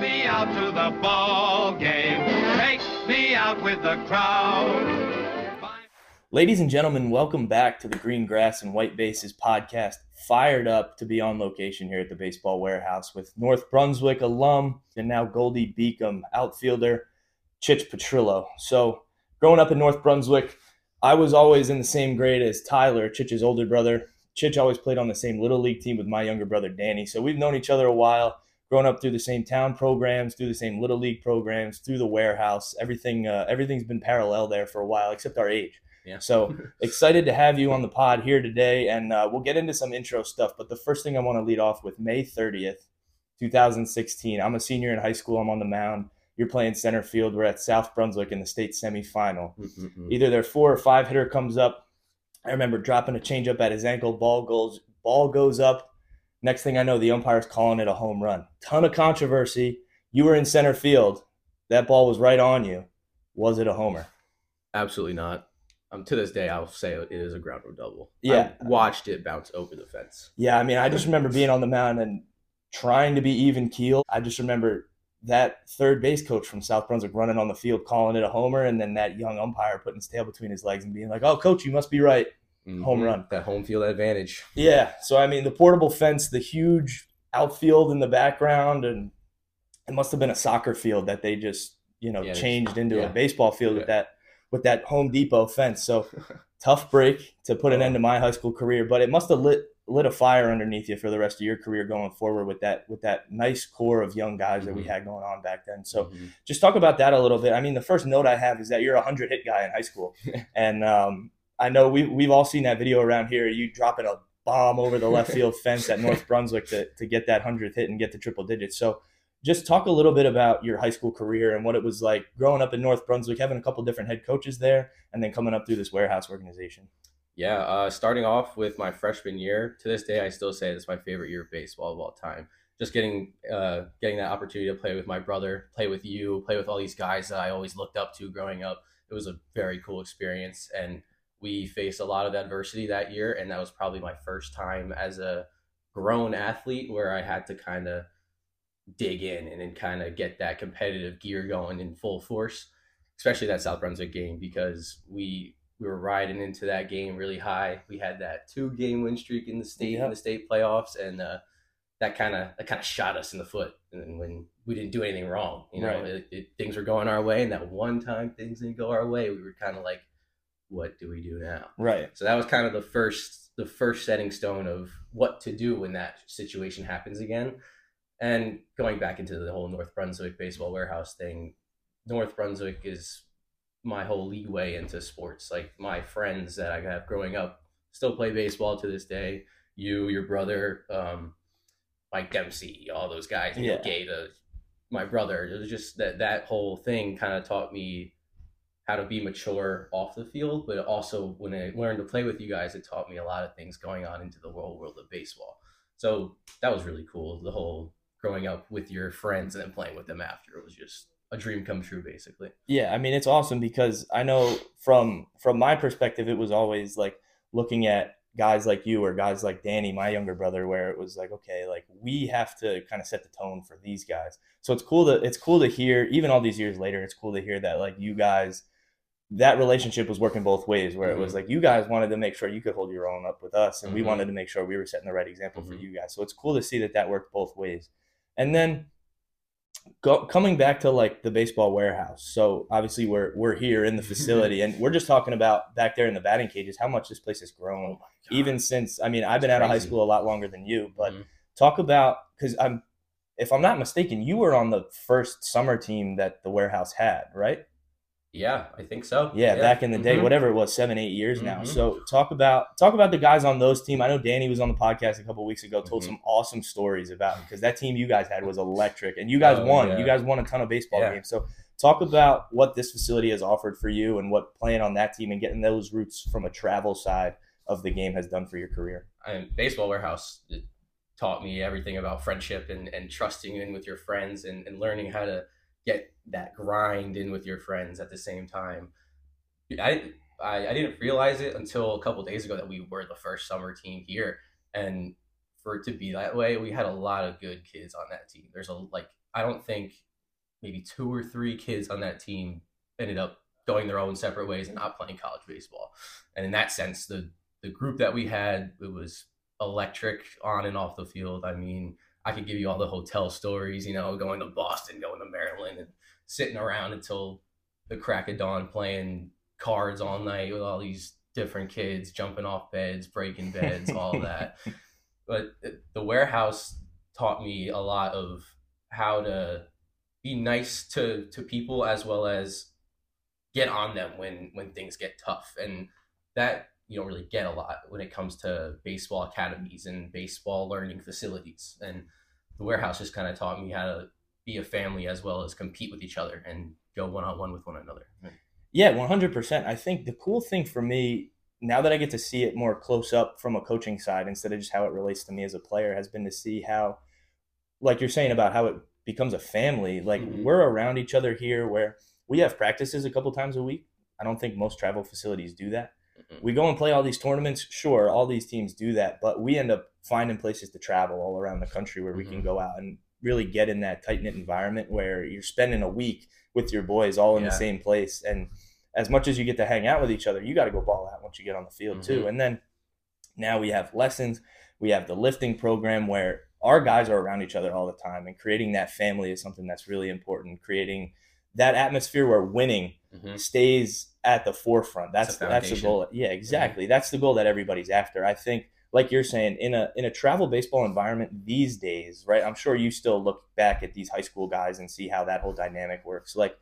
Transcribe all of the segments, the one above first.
me out to the ball game. Take me out with the crowd. Ladies and gentlemen, welcome back to the Green Grass and White Bases podcast. Fired up to be on location here at the Baseball Warehouse with North Brunswick alum and now Goldey-Beacom outfielder Chich Petrillo. So, growing up in North Brunswick, I was always in the same grade as Tyler, Chich's older brother. Chich always played on the same little league team with my younger brother Danny. So we've known each other a while, grown up through the same town programs, through the same little league programs, through the warehouse. Everything, uh, everything's been parallel there for a while, except our age. Yeah. So excited to have you on the pod here today, and uh, we'll get into some intro stuff. But the first thing I want to lead off with May 30th, 2016. I'm a senior in high school. I'm on the mound. You're playing center field. We're at South Brunswick in the state semifinal. Mm-mm-mm. Either their four or five hitter comes up. I remember dropping a changeup at his ankle. Ball goes. Ball goes up. Next thing I know, the umpire's calling it a home run. Ton of controversy. You were in center field. That ball was right on you. Was it a homer? Absolutely not. Um, to this day, I'll say it is a ground rule double. Yeah. I watched it bounce over the fence. Yeah, I mean, I just remember being on the mound and trying to be even keel. I just remember that third base coach from South Brunswick running on the field, calling it a homer, and then that young umpire putting his tail between his legs and being like, "Oh, coach, you must be right." Home Mhm. run. That home field advantage. Yeah. So I mean, the portable fence, the huge outfield in the background, and it must have been a soccer field that they just you know Yeah, changed into yeah. a baseball field with that with that Home Depot fence. So tough break to put an end to my high school career, but it must have lit lit a fire underneath you for the rest of your career going forward with that with that nice core of young guys that we Mhm. had going on back then. So Mhm. just talk about that a little bit. I mean, the first note I have is that you're a hundred hit guy in high school, and um, I know we we've all seen that video around here. You dropping a bomb over the left field fence at North Brunswick to to get that hundredth hit and get the triple digits. So. Just talk a little bit about your high school career and what it was like growing up in North Brunswick, having a couple different head coaches there, and then coming up through this warehouse organization. Yeah, uh, starting off with my freshman year, to this day, I still say it's my favorite year of baseball of all time. Just getting uh, getting that opportunity to play with my brother, play with you, play with all these guys that I always looked up to growing up. It was a very cool experience, and we faced a lot of adversity that year, and that was probably my first time as a grown athlete where I had to kind of dig in and then kind of get that competitive gear going in full force, especially that South Brunswick game because we we were riding into that game really high. We had that two game win streak in the state Yep. in the state playoffs, and uh, that kind of that kind of shot us in the foot. And when we didn't do anything wrong, you know, Right. it, it, things were going our way, and that one time things didn't go our way, we were kind of like, what do we do now? Right. So that was kind of the first the first setting stone of what to do when that situation happens again. And going back into the whole North Brunswick baseball warehouse thing, North Brunswick is my whole leeway into sports. Like my friends that I have growing up still play baseball to this day. You, your brother, um, Mike Dempsey, all those guys, Yeah. Gaeta, my brother. It was just that that whole thing kind of taught me how to be mature off the field, but also when I learned to play with you guys, it taught me a lot of things going on into the whole world of baseball. So that was really cool. The whole growing up with your friends and then playing with them after it was just a dream come true, basically. Yeah, I mean it's awesome because I know from from my perspective it was always like looking at guys like you or guys like Danny, my younger brother, where it was like, okay, like we have to kind of set the tone for these guys. So it's cool to it's cool to hear, even all these years later, it's cool to hear that like you guys that relationship was working both ways where it was like you guys wanted to make sure you could hold your own up with us and we Mhm. wanted to make sure we were setting the right example for Mhm. you guys so it's cool to see that that worked both ways and then go, coming back to like the baseball warehouse so obviously we're we're here in the facility and we're just talking about back there in the batting cages how much this place has grown God. even since i mean i've been out of high school a lot longer than you but Mhm. talk about because i'm if i'm not mistaken you were on the first summer team that the warehouse had right yeah, I think so. yeah, back in the day, Mhm. whatever it was, seven, eight years now. Mhm. So talk about talk about the guys on those team. I know Danny was on the podcast a couple weeks ago, told Mhm. some awesome stories about because that team you guys had was electric, and you guys Oh, won. yeah. You guys won a ton of baseball Yeah. games. So talk about what this facility has offered for you, and what playing on that team and getting those roots from a travel side of the game has done for your career. and baseball warehouse taught me everything about friendship and, and trusting in with your friends and, and learning how to get that grind in with your friends at the same time I, I i didn't realize it until a couple days ago that we were the first summer team here and for it to be that way we had a lot of good kids on that team there's a like I don't think maybe two or three kids on that team ended up going their own separate ways and not playing college baseball. And in that sense, the the group that we had it was electric on and off the field. I mean, I could give you all the hotel stories, you know, going to Boston, going to Maryland, and sitting around until the crack of dawn playing cards all night with all these different kids jumping off beds, breaking beds, all that. But the warehouse taught me a lot of how to be nice to to people as well as get on them when when things get tough and that you don't really get a lot when it comes to baseball academies and baseball learning facilities and the warehouse just kind of taught me how to be a family as well as compete with each other and go one on one with one another yeah 100% i think the cool thing for me now that i get to see it more close up from a coaching side instead of just how it relates to me as a player has been to see how like you're saying about how it becomes a family. Like mm-hmm. we're around each other here where we have practices a couple times a week. I don't think most travel facilities do that. Mm-hmm. We go and play all these tournaments. Sure, all these teams do that, but we end up finding places to travel all around the country where we mm-hmm. can go out and really get in that tight knit environment where you're spending a week with your boys all in yeah. the same place. And as much as you get to hang out with each other, you got to go ball out once you get on the field too. Mm-hmm. And then now we have lessons. We have the lifting program where our guys are around each other all the time and creating that family is something that's really important creating that atmosphere where winning mm-hmm. stays at the forefront that's that's the goal yeah exactly mm-hmm. that's the goal that everybody's after i think like you're saying in a in a travel baseball environment these days right i'm sure you still look back at these high school guys and see how that whole dynamic works like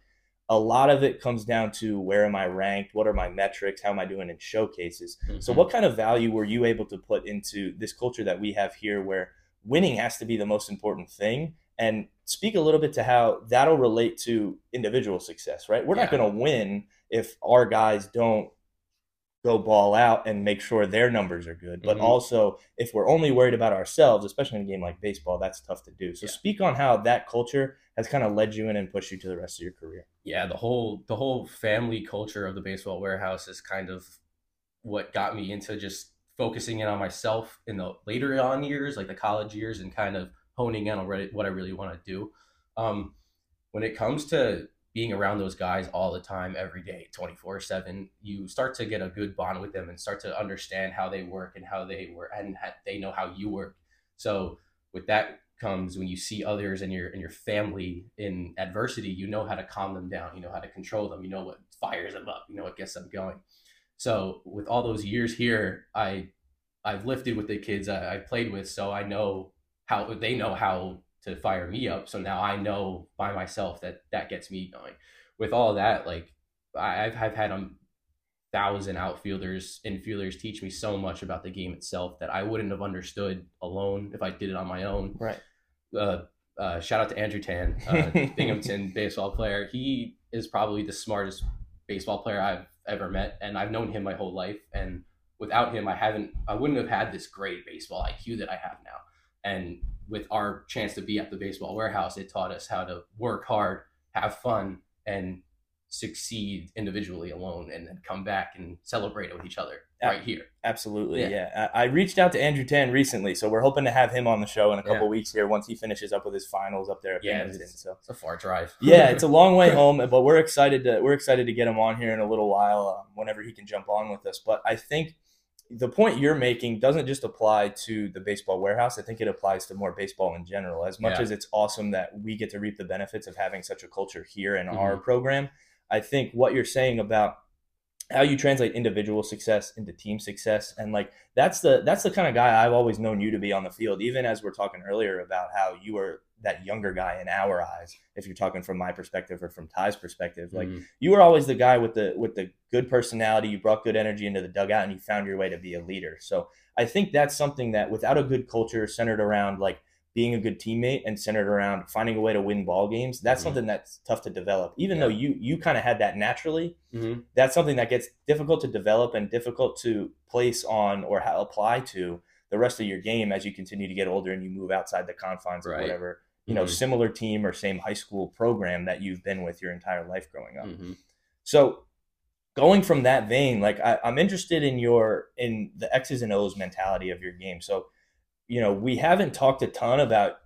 a lot of it comes down to where am I ranked? What are my metrics? How am I doing in showcases? Mm-hmm. So, what kind of value were you able to put into this culture that we have here where winning has to be the most important thing and speak a little bit to how that'll relate to individual success right we're yeah. not going to win if our guys don't go ball out and make sure their numbers are good but mm-hmm. also if we're only worried about ourselves especially in a game like baseball that's tough to do so yeah. speak on how that culture has kind of led you in and pushed you to the rest of your career yeah the whole the whole family culture of the baseball warehouse is kind of what got me into just focusing in on myself in the later on years, like the college years, and kind of honing in on what I really want to do. Um, when it comes to being around those guys all the time, every day, 24 7, you start to get a good bond with them and start to understand how they work and how they work and they know how you work. So, with that comes when you see others and your and your family in adversity, you know how to calm them down, you know how to control them, you know what fires them up, you know what gets them going. So with all those years here, I I've lifted with the kids I, I played with, so I know how they know how to fire me up. So now I know by myself that that gets me going. With all that, like I've I've had a thousand outfielders, infielders teach me so much about the game itself that I wouldn't have understood alone if I did it on my own. Right. Uh, uh, shout out to Andrew Tan, uh, Binghamton baseball player. He is probably the smartest baseball player I've ever met, and I've known him my whole life. And without him, I haven't, I wouldn't have had this great baseball IQ that I have now. And with our chance to be at the baseball warehouse, it taught us how to work hard, have fun, and succeed individually alone and then come back and celebrate it with each other right here. Absolutely. Yeah. yeah. I reached out to Andrew Tan recently, so we're hoping to have him on the show in a couple yeah. weeks here once he finishes up with his finals up there at yeah. It's, so it's a far drive. yeah, it's a long way home, but we're excited to we're excited to get him on here in a little while um, whenever he can jump on with us. But I think the point you're making doesn't just apply to the baseball warehouse. I think it applies to more baseball in general. As much yeah. as it's awesome that we get to reap the benefits of having such a culture here in mm-hmm. our program, I think what you're saying about how you translate individual success into team success and like that's the that's the kind of guy I've always known you to be on the field even as we're talking earlier about how you were that younger guy in our eyes if you're talking from my perspective or from Ty's perspective like mm-hmm. you were always the guy with the with the good personality you brought good energy into the dugout and you found your way to be a leader so I think that's something that without a good culture centered around like being a good teammate and centered around finding a way to win ball games that's mm-hmm. something that's tough to develop even yeah. though you you kind of had that naturally mm-hmm. that's something that gets difficult to develop and difficult to place on or apply to the rest of your game as you continue to get older and you move outside the confines right. of whatever you know mm-hmm. similar team or same high school program that you've been with your entire life growing up mm-hmm. so going from that vein like I, i'm interested in your in the x's and o's mentality of your game so you know, we haven't talked a ton about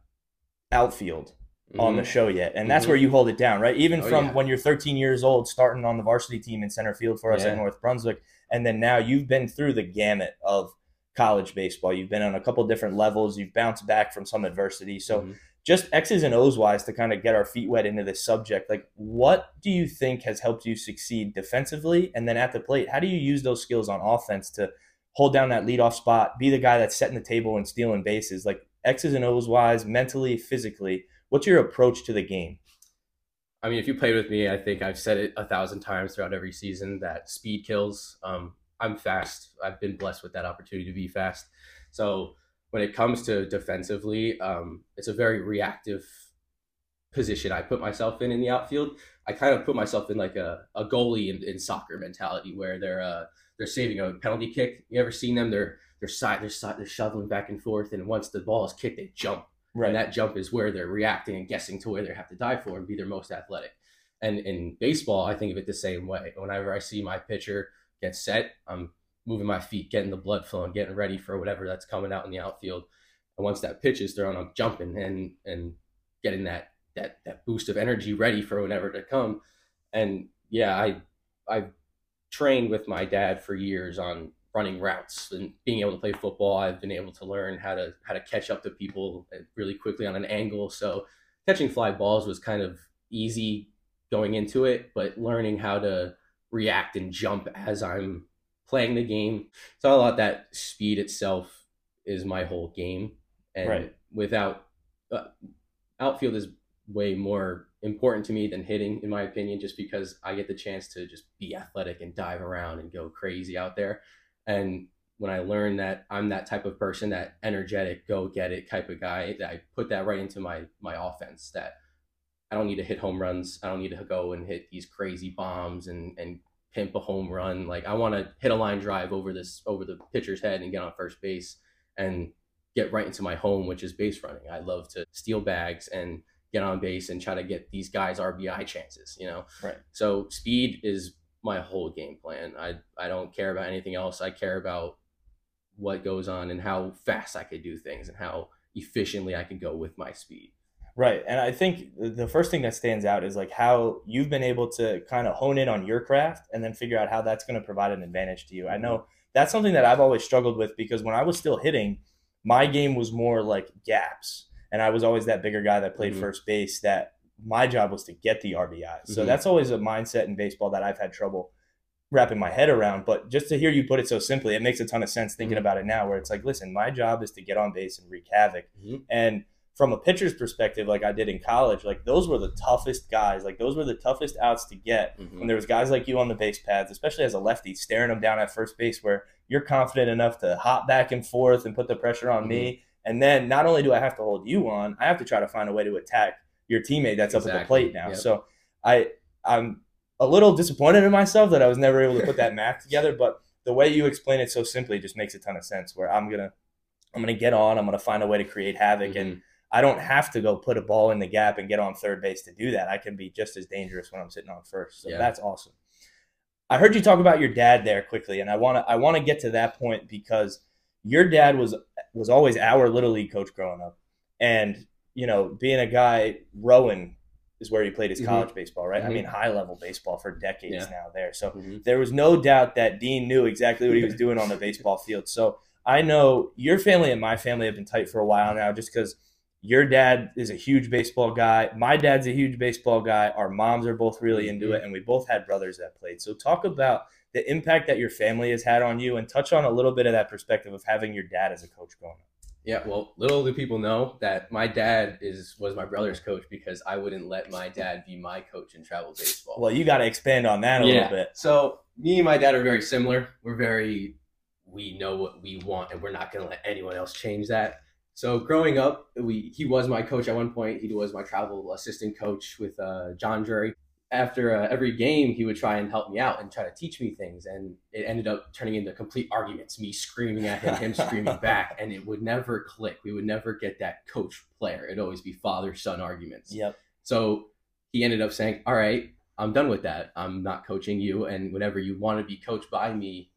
outfield on the Mhm. show yet, and that's Mhm. where you hold it down, right? Even Oh, from yeah. when you're 13 years old, starting on the varsity team in center field for us at North Brunswick, and then now you've been through the gamut of college baseball. You've been on a couple different levels. You've bounced back from some adversity. So Mhm. Just X's and O's wise to kind of get our feet wet into this subject, like what do you think has helped you succeed defensively? And then at the plate, how do you use those skills on offense to hold down that leadoff spot, be the guy that's setting the table and stealing bases? Like X's and O's wise, mentally, physically, what's your approach to the game? I mean, if you played with me, I think I've said it a thousand times throughout every season that speed kills. Um, I'm fast. I've been blessed with that opportunity to be fast. So when it comes to defensively, um, it's a very reactive position I put myself in in the outfield. I kind of put myself in like a, a goalie in, in soccer mentality where they're uh, they're saving a penalty kick. You ever seen them? They're they're side they're side they're shoveling back and forth, and once the ball is kicked, they jump. And that jump is where they're reacting and guessing to where they have to dive for and be their most athletic. And in baseball, I think of it the same way. Whenever I see my pitcher get set, I'm moving my feet, getting the blood flowing, getting ready for whatever that's coming out in the outfield. And once that pitch is thrown, I'm jumping and and getting that that that boost of energy ready for whatever to come. And yeah, I I've trained with my dad for years on running routes and being able to play football. I've been able to learn how to how to catch up to people really quickly on an angle. So catching fly balls was kind of easy going into it, but learning how to react and jump as I'm playing the game. So I thought that speed itself is my whole game, and Right. without uh, outfield is way more important to me than hitting, in my opinion, just because I get the chance to just be athletic and dive around and go crazy out there. And when I learned that I'm that type of person, that energetic, go get it type of guy, that I put that right into my my offense. That I don't need to hit home runs. I don't need to go and hit these crazy bombs and and pimp a home run. Like I want to hit a line drive over this over the pitcher's head and get on first base and get right into my home, which is base running. I love to steal bags and get on base and try to get these guys RBI chances. You know, Right. so speed is my whole game plan. I I don't care about anything else. I care about what goes on and how fast I could do things and how efficiently I could go with my speed. Right. And I think the first thing that stands out is like how you've been able to kind of hone in on your craft and then figure out how that's going to provide an advantage to you. I know that's something that I've always struggled with because when I was still hitting, my game was more like gaps. And I was always that bigger guy that played Mhm. first base that my job was to get the RBI. So Mhm. that's always a mindset in baseball that I've had trouble wrapping my head around. But just to hear you put it so simply, it makes a ton of sense thinking Mhm. about it now where it's like, listen, my job is to get on base and wreak havoc. Mhm. And from a pitcher's perspective, like I did in college, like those were the toughest guys. Like those were the toughest outs to get Mm-hmm. when there was guys like you on the base pads, especially as a lefty, staring them down at first base where you're confident enough to hop back and forth and put the pressure on me. Mm-hmm. And then not only do I have to hold you on, I have to try to find a way to attack your teammate that's up at the plate now. Yep. So I I'm a little disappointed in myself that I was never able to put that math together, but the way you explain it so simply just makes a ton of sense where I'm gonna I'm gonna get on, I'm gonna find a way to create havoc and Mhm. I don't have to go put a ball in the gap and get on third base to do that. I can be just as dangerous when I'm sitting on first. So Yeah. that's awesome. I heard you talk about your dad there quickly, and I want to I want to get to that point because your dad was was always our little league coach growing up, and you know, being a guy Rowan is where he played his Mhm. college baseball, right? I Mhm. mean, high level baseball for decades Yeah. now there. So Mhm. there was no doubt that Dean knew exactly what he was doing on the baseball field. So I know your family and my family have been tight for a while now, just because your dad is a huge baseball guy. My dad's a huge baseball guy. Our moms are both really into Mhm. it, and we both had brothers that played. So talk about the impact that your family has had on you, and touch on a little bit of that perspective of having your dad as a coach growing up. Yeah, well, little do people know that my dad is was my brother's coach because I wouldn't let my dad be my coach in travel baseball. Well, you got to expand on that a yeah. little bit. So me and my dad are very similar. We're very we know what we want and we're not going to let anyone else change that. So growing up, we he was my coach at one point. He was my travel assistant coach with uh, John Drury. After uh, every game, he would try and help me out and try to teach me things, and it ended up turning into complete arguments. Me screaming at him, him screaming back, and it would never click. We would never get that coach player. It'd always be father son arguments. Yep. So he ended up saying, "All right, I'm done with that. I'm not coaching you, and whenever you want to be coached by me,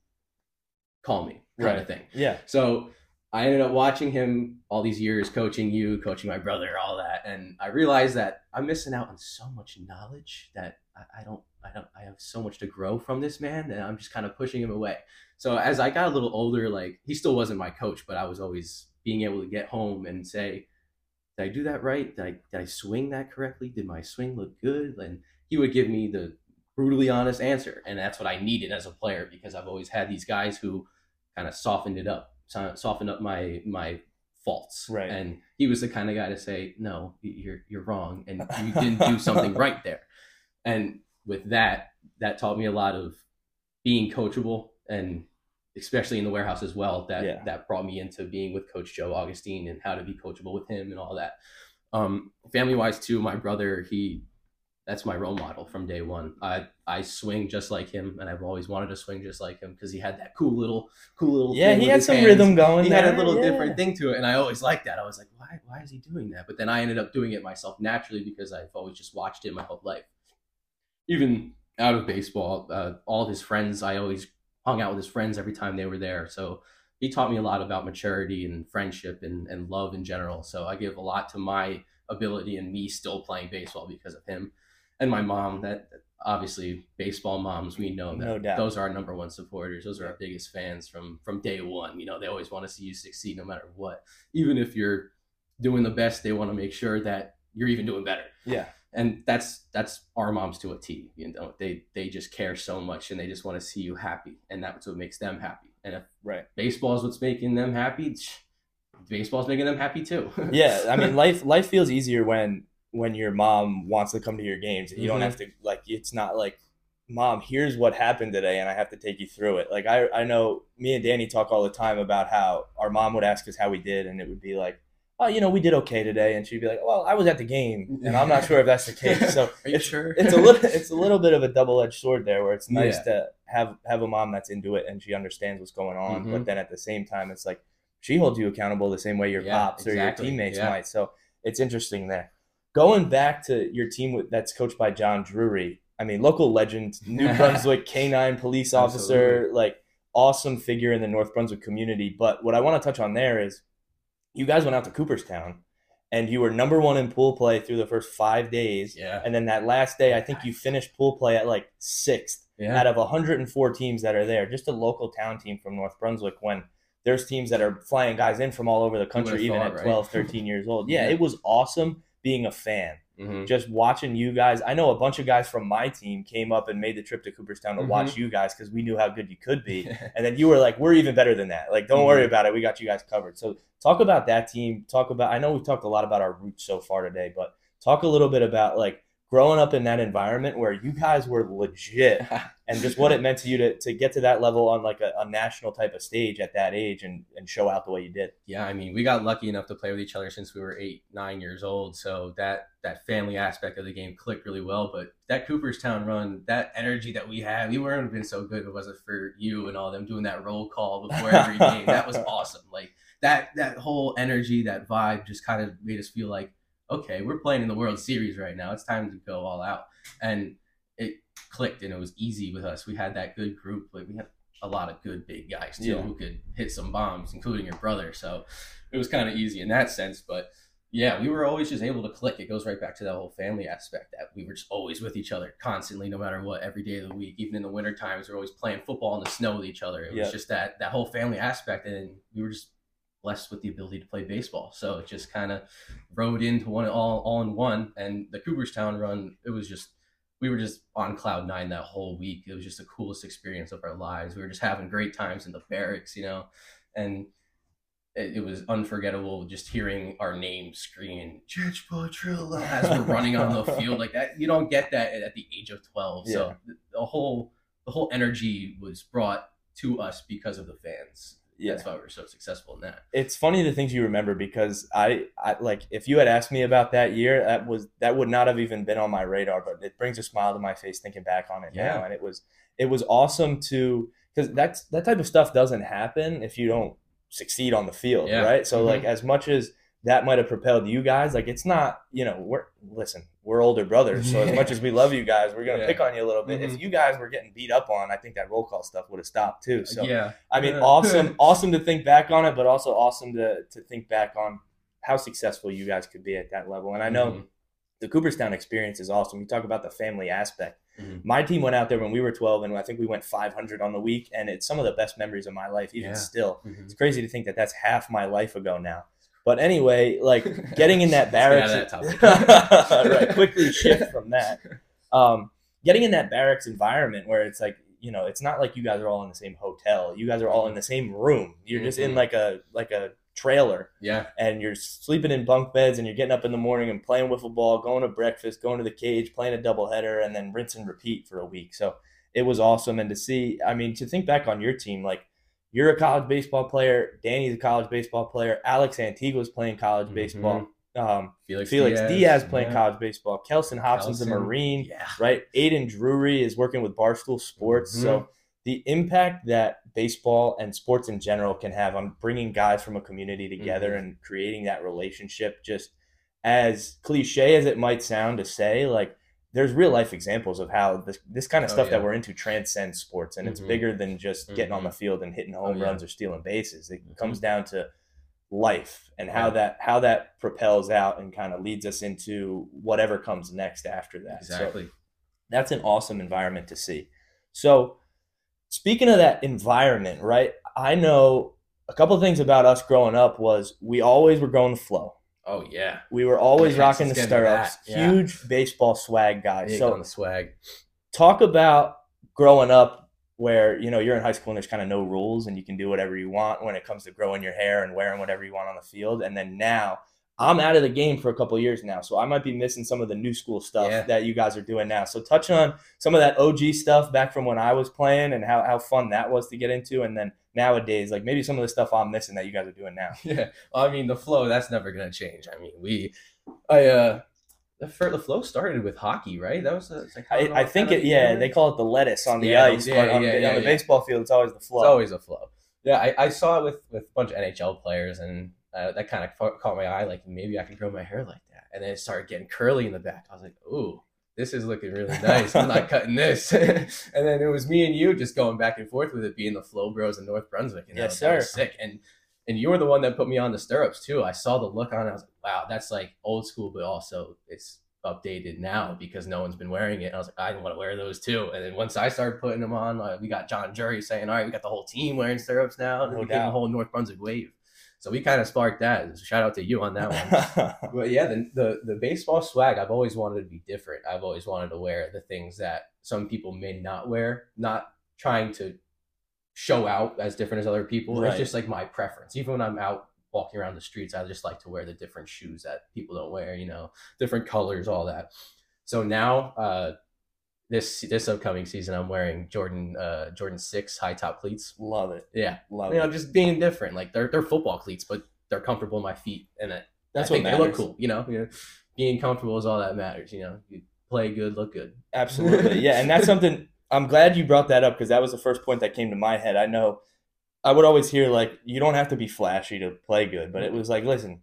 call me." Kind Right. of thing. Yeah. So I ended up watching him all these years, coaching you, coaching my brother, all that, and I realized that I'm missing out on so much knowledge that I, I don't, I don't, I have so much to grow from this man, and I'm just kind of pushing him away. So as I got a little older, like he still wasn't my coach, but I was always being able to get home and say, "Did I do that right? Did I, did I swing that correctly? Did my swing look good?" And he would give me the brutally honest answer, and that's what I needed as a player because I've always had these guys who kind of softened it up, softened up my my faults. Right. And he was the kind of guy to say, "No, you're you're wrong, and you didn't do something right there." And with that, that taught me a lot of being coachable, and especially in the warehouse as well. That Yeah. that brought me into being with Coach Joe Augustine and how to be coachable with him and all that. Um, family wise too, my brother he that's my role model from day one. I I swing just like him, and I've always wanted to swing just like him because he had that cool little cool little Yeah, he had some hands rhythm going. he had a little Yeah. different thing to it and i always liked that i was like why, why is he doing that but then i ended up doing it myself naturally because i've always just watched it my whole life even out of baseball uh, all his friends i always hung out with his friends every time they were there so he taught me a lot about maturity and friendship and, and love in general so i give a lot to my ability and me still playing baseball because of him and my mom that obviously baseball moms we know that No those are our number one supporters those are our biggest fans from from day one you know they always want to see you succeed no matter what even if you're doing the best they want to make sure that you're even doing better Yeah. and that's that's our moms to a T. You know, they they just care so much and they just want to see you happy, and that's what makes them happy. And if Right. baseball is what's making them happy, baseball's making them happy too. yeah i mean life life feels easier when when your mom wants to come to your games and you don't Mhm. have to like it's not like mom here's what happened today and i have to take you through it like i i know me and danny talk all the time about how our mom would ask us how we did and it would be like oh you know we did okay today and she'd be like well i was at the game and i'm not sure if that's the case so are you it's, sure? it's a little it's a little bit of a double-edged sword there where it's nice Yeah. to have have a mom that's into it and she understands what's going on but Mhm. then at the same time it's like she holds you accountable the same way your Yeah, pops or your teammates Yeah. might so it's interesting there going back to your team with- that's coached by john drury i mean local legend new brunswick canine police officer Absolutely. like awesome figure in the north brunswick community but what i want to touch on there is you guys went out to cooperstown and you were number one in pool play through the first five days yeah, and then that last day, I think you finished pool play at like sixth yeah, out of 104 teams that are there. Just a local town team from North Brunswick when there's teams that are flying guys in from all over the country, even thought, at right? 12, 13 years old. Yeah, Yeah. it was awesome being a fan. Mhm. Just watching you guys. I know a bunch of guys from my team came up and made the trip to Cooperstown to Mhm. watch you guys because we knew how good you could be. And then you were like, we're even better than that. Like, don't worry Mhm. about it. We got you guys covered. So, talk about that team. Talk about, I know we've talked a lot about our roots so far today, but talk a little bit about like growing up in that environment where you guys were legit and just what it meant to you to, to get to that level on like a, a national type of stage at that age and, and show out the way you did. yeah, I mean, we got lucky enough to play with each other since we were eight, nine years old. So that that family aspect of the game clicked really well. But that Cooperstown run, that energy that we had, we wouldn't have been so good if it wasn't for you and all them doing that roll call before every game. That was awesome. Like that that whole energy, that vibe, just kind of made us feel like, okay, we're playing in the World Series right now. It's time to go all out. And it clicked, and it was easy with us. We had that good group. Like we had a lot of good big guys too Yeah. who could hit some bombs, including your brother. So it was kind of easy in that sense. But yeah, we were always just able to click. It goes right back to that whole family aspect that we were just always with each other constantly, no matter what, every day of the week. Even in the winter times, we are always playing football in the snow with each other. It Yeah. was just that that whole family aspect, and we were just blessed with the ability to play baseball. So it just kind of rode into one all all in one. And the Cooperstown run, it was just we were just on cloud nine that whole week. It was just the coolest experience of our lives. We were just having great times in the barracks, you know, and it, it was unforgettable just hearing our names screaming Chich Petrillo as we're running on the field like that. You don't get that at the age of twelve. Yeah. So the whole the whole energy was brought to us because of the fans. Yeah. That's why we're so successful in that. It's funny the things you remember because I, I like if you had asked me about that year, that was that would not have even been on my radar. But it brings a smile to my face thinking back on it now, Yeah. and it was it was awesome to because that's that type of stuff doesn't happen if you don't succeed on the field, Yeah. right? So Mhm. like as much as that might have propelled you guys, like it's not you know we're listen we're older brothers, so as much as we love you guys, we're gonna Yeah. pick on you a little bit. If Mhm. you guys were getting beat up on, I think that roll call stuff would have stopped too. So yeah. I mean, Yeah. awesome, awesome to think back on it, but also awesome to to think back on how successful you guys could be at that level. And I know Mhm. the Cooperstown experience is awesome. You talk about the family aspect. Mhm. My team went out there when we were 12, and I think we went 500 on the week, and it's some of the best memories of my life, even Yeah. still. Mhm. It's crazy to think that that's half my life ago now. But anyway, like getting in that barracks, that right? Quickly shift from that. Um, getting in that barracks environment where it's like you know, it's not like you guys are all in the same hotel. You guys are all in the same room. You're just in Mhm. like a like a trailer, Yeah. and you're sleeping in bunk beds, and you're getting up in the morning and playing wiffle ball, going to breakfast, going to the cage, playing a doubleheader, and then rinse and repeat for a week. So it was awesome, and to see, I mean, to think back on your team, like you're a college baseball player, Danny's a college baseball player, Alex Antigua's playing college Mhm. baseball, um, Felix, Felix Diaz, playing yeah. college baseball, Kelson Hobson's a Marine, Yeah. right? Aiden Drury is working with Barstool Sports. So the impact that baseball and sports in general can have on bringing guys from a community together Mhm. and creating that relationship, just as cliche as it might sound to say, like there's real life examples of how this this kind of Oh, stuff that we're into transcends sports, and it's Mhm. bigger than just getting on the field and hitting home Oh, yeah. runs or stealing bases. It Mhm. comes down to life and how Right. that how that propels out and kind of leads us into whatever comes next after that. So Exactly. that's an awesome environment to see. So, speaking of that environment, right? I know a couple things about us growing up was we always were going the flow. Oh yeah. We were always Yes, rocking the let's get into stirrups. Yeah. Huge baseball swag guys. Big so, on the swag. talk about growing up where you know you're in high school and there's kind of no rules and you can do whatever you want when it comes to growing your hair and wearing whatever you want on the field and then now i'm out of the game for a couple years now so i might be missing some of the new school stuff Yeah. that you guys are doing now so touch on some of that og stuff back from when i was playing and how, how fun that was to get into and then nowadays like maybe some of the stuff i'm missing that you guys are doing now Yeah. Well, I mean, the flow that's never gonna change. I mean, we, I uh, the the flow started with hockey, right? That was uh, it's like I, I think it yeah they call it the lettuce on the Yeah, ice yeah, but on, yeah, the, yeah, on the baseball field it's always the flow It's always a flow. Yeah, I, I saw it with with a bunch of NHL players, and uh, that kind of caught my eye. Like maybe I could grow my hair like that, and then it started getting curly in the back. I was like, ooh. This is looking really nice. I'm not cutting this. and then it was me and you just going back and forth with it being the Flow Bros in North Brunswick. And Yes, was- that was sir. sick. And and you were the one that put me on the stirrups too. I saw the look on it. I was like, wow, that's like old school, but also it's updated now because no one's been wearing it. And I was like, I want to wear those too. And then once I started putting them on, uh, we got John Drury saying, all right, we got the whole team wearing stirrups now. And No we getting doubt. the whole North Brunswick wave. So we kind of sparked that. So shout out to you on that one. But yeah, the, the the baseball swag, I've always wanted to be different. I've always wanted to wear the things that some people may not wear, not trying to show out as different as other people. Right. It's just like my preference. Even when I'm out walking around the streets, I just like to wear the different shoes that people don't wear, you know, different colors, all that. So now, uh, this this upcoming season, I'm wearing Jordan uh, Jordan six high top cleats. love it Yeah, love you know, just being different. Like they're they're football cleats, but they're comfortable in my feet, and it, that's I what think they look cool. You know, you know, being comfortable is all that matters. You know, you play good, look good. Absolutely. Yeah. And that's something I'm glad you brought that up because that was the first point that came to my head. I know I would always hear, like, you don't have to be flashy to play good, but it was like, listen,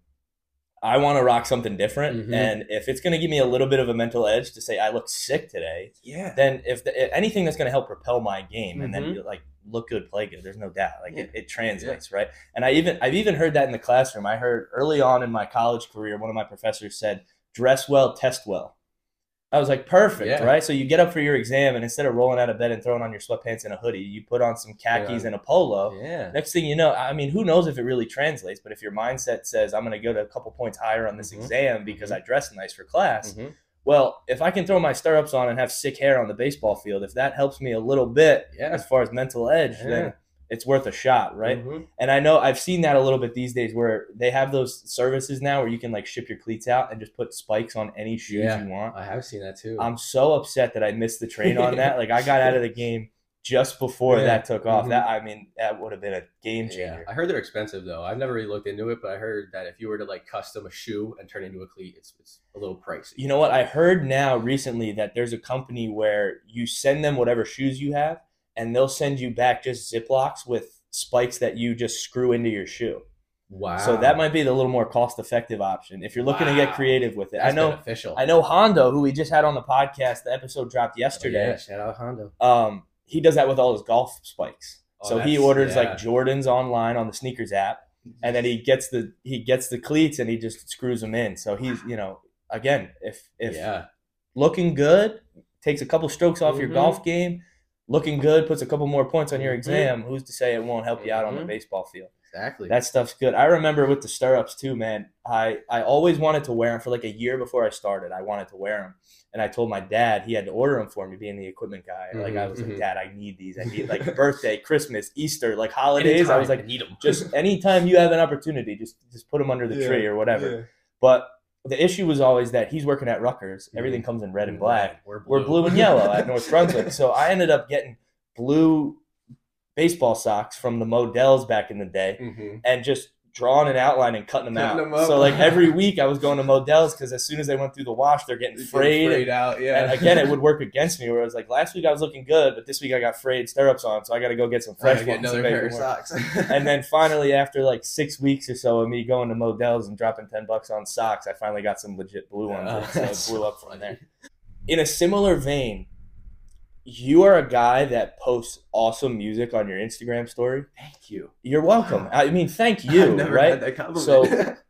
I want to rock something different. Mhm. And if it's going to give me a little bit of a mental edge to say I look sick today, Yeah, then if the, anything that's going to help propel my game and then Mhm. you like look good, play good, there's no doubt. Like it, Yeah. it translates, right? And I even I've even heard that in the classroom. I heard early on in my college career, one of my professors said, "Dress well, test well." I was like, perfect, Yeah. right? So you get up for your exam, and instead of rolling out of bed and throwing on your sweatpants and a hoodie, you put on some khakis Yeah. and a polo. yeah, Next thing you know, I mean, who knows if it really translates? But if your mindset says, "I'm going to go to a couple points higher on this Mhm. exam because Mhm. I dress nice for class," Mhm. Well, if I can throw my stirrups on and have sick hair on the baseball field, if that helps me a little bit yeah, as far as mental edge, then it's worth a shot, right? Mhm. And I know I've seen that a little bit these days where they have those services now where you can like ship your cleats out and just put spikes on any shoes Yeah. you want. I have seen that too. I'm so upset that I missed the train on that. Like I got out of the game just before Yeah. that took off. Mhm. That I mean, that would have been a game yeah, changer. I heard they're expensive though. I've never really looked into it, but I heard that if you were to like custom a shoe and turn it into a cleat, it's it's a little pricey. You know what? I heard now recently that there's a company where you send them whatever shoes you have, and they'll send you back just Ziplocs with spikes that you just screw into your shoe. Wow. So that might be the little more cost effective option if you're looking to get creative with it. That's I know. beneficial. I know Hondo, who we just had on the podcast. The episode dropped Oh, yesterday. yeah, shout out Hondo. Um, he does that with all his golf spikes. Oh, so he orders yeah. like Jordans online on the sneakers app, and then he gets the he gets the cleats and he just screws them in. So he's you know again if if yeah, looking good takes a couple strokes off your Mhm. golf game, looking good puts a couple more points on your Mhm. exam. Who's to say it won't help you out on the Mhm. baseball field? exactly. That stuff's good. I remember with the stirrups too, man. I I always wanted to wear them for like a year before I started. I wanted to wear them, and I told my dad he had to order them for me, being the equipment guy. Like I Mhm, was like. Dad, I need these. I need like birthday, Christmas, Easter, like holidays. I was like, need them. just anytime you have an opportunity, just just put them under the tree or whatever. But the issue was always that he's working at Rutgers. Everything comes in red and black. We're We're blue and yellow at North Brunswick. So I ended up getting blue baseball socks from the Models back in the day hmm and just drawing an outline and cutting them Cutting out. them up. So like every week I was going to Models because as soon as they went through the wash, they're getting frayed. frayed out. Yeah. And again, it would work against me where I was like, last week I was looking good, but this week I got frayed stirrups on, so I got to go get some fresh ones. another pair of socks. And then finally, after like six weeks or so of me going to Models and dropping ten bucks on socks, I finally got some legit blue ones. Oh, and so it blew up from there. In a similar vein, you are a guy that posts awesome music on your Instagram story. Thank you. You're welcome. I mean, thank you, right? had that compliment. So-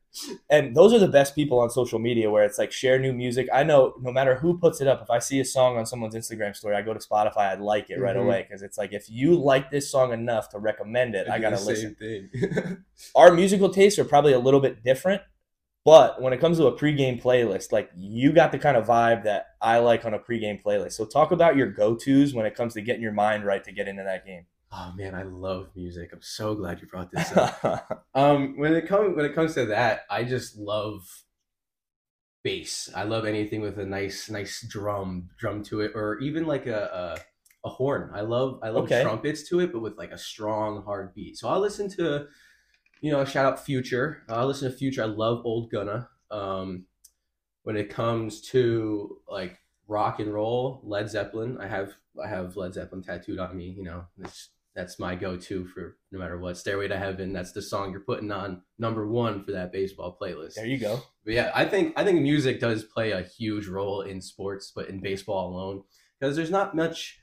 and those are the best people on social media where it's like share new music. I know no matter who puts it up, if I see a song on someone's Instagram story, I go to Spotify, I'd like it right Mhm. away because it's like if you like this song enough to recommend it, I do gotta listen. Our musical tastes are probably a little bit different, but when it comes to a pregame playlist, like you got the kind of vibe that I like on a pregame playlist. So talk about your go tos when it comes to getting your mind right to get into that game. oh man, I love music. I'm so glad you brought this up. Um, when it comes when it comes to that, I just love bass. I love anything with a nice nice drum drum to it, or even like a a, a horn. I love I love Okay. trumpets to it, but with like a strong hard beat. So I'll listen to, you know, shout out Future. I'll listen to Future. I love Old Gunna. Um, when it comes to like rock and roll, Led Zeppelin. I have I have Led Zeppelin tattooed on me. You know, that's my go-to for no matter what. Stairway to Heaven. That's the song you're putting on number one for that baseball playlist. there you go. But yeah, I think I think music does play a huge role in sports, but in baseball alone, because there's not much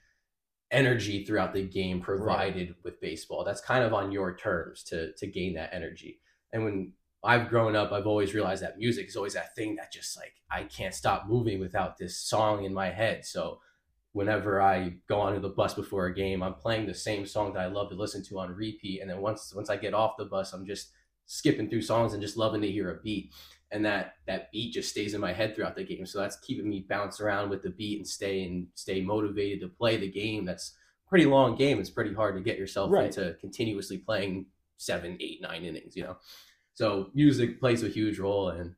energy throughout the game provided with baseball. That's kind of on your terms to to gain that energy. And when I've grown up, I've always realized that music is always that thing that just like I can't stop moving without this song in my head. So whenever I go onto the bus before a game, I'm playing the same song that I love to listen to on repeat. And then once once I get off the bus, I'm just skipping through songs and just loving to hear a beat. And that that beat just stays in my head throughout the game. So that's keeping me bounce around with the beat and stay and stay motivated to play the game. That's a pretty long game. It's pretty hard to get yourself Right. into continuously playing seven, eight, nine innings, you know. So music plays a huge role and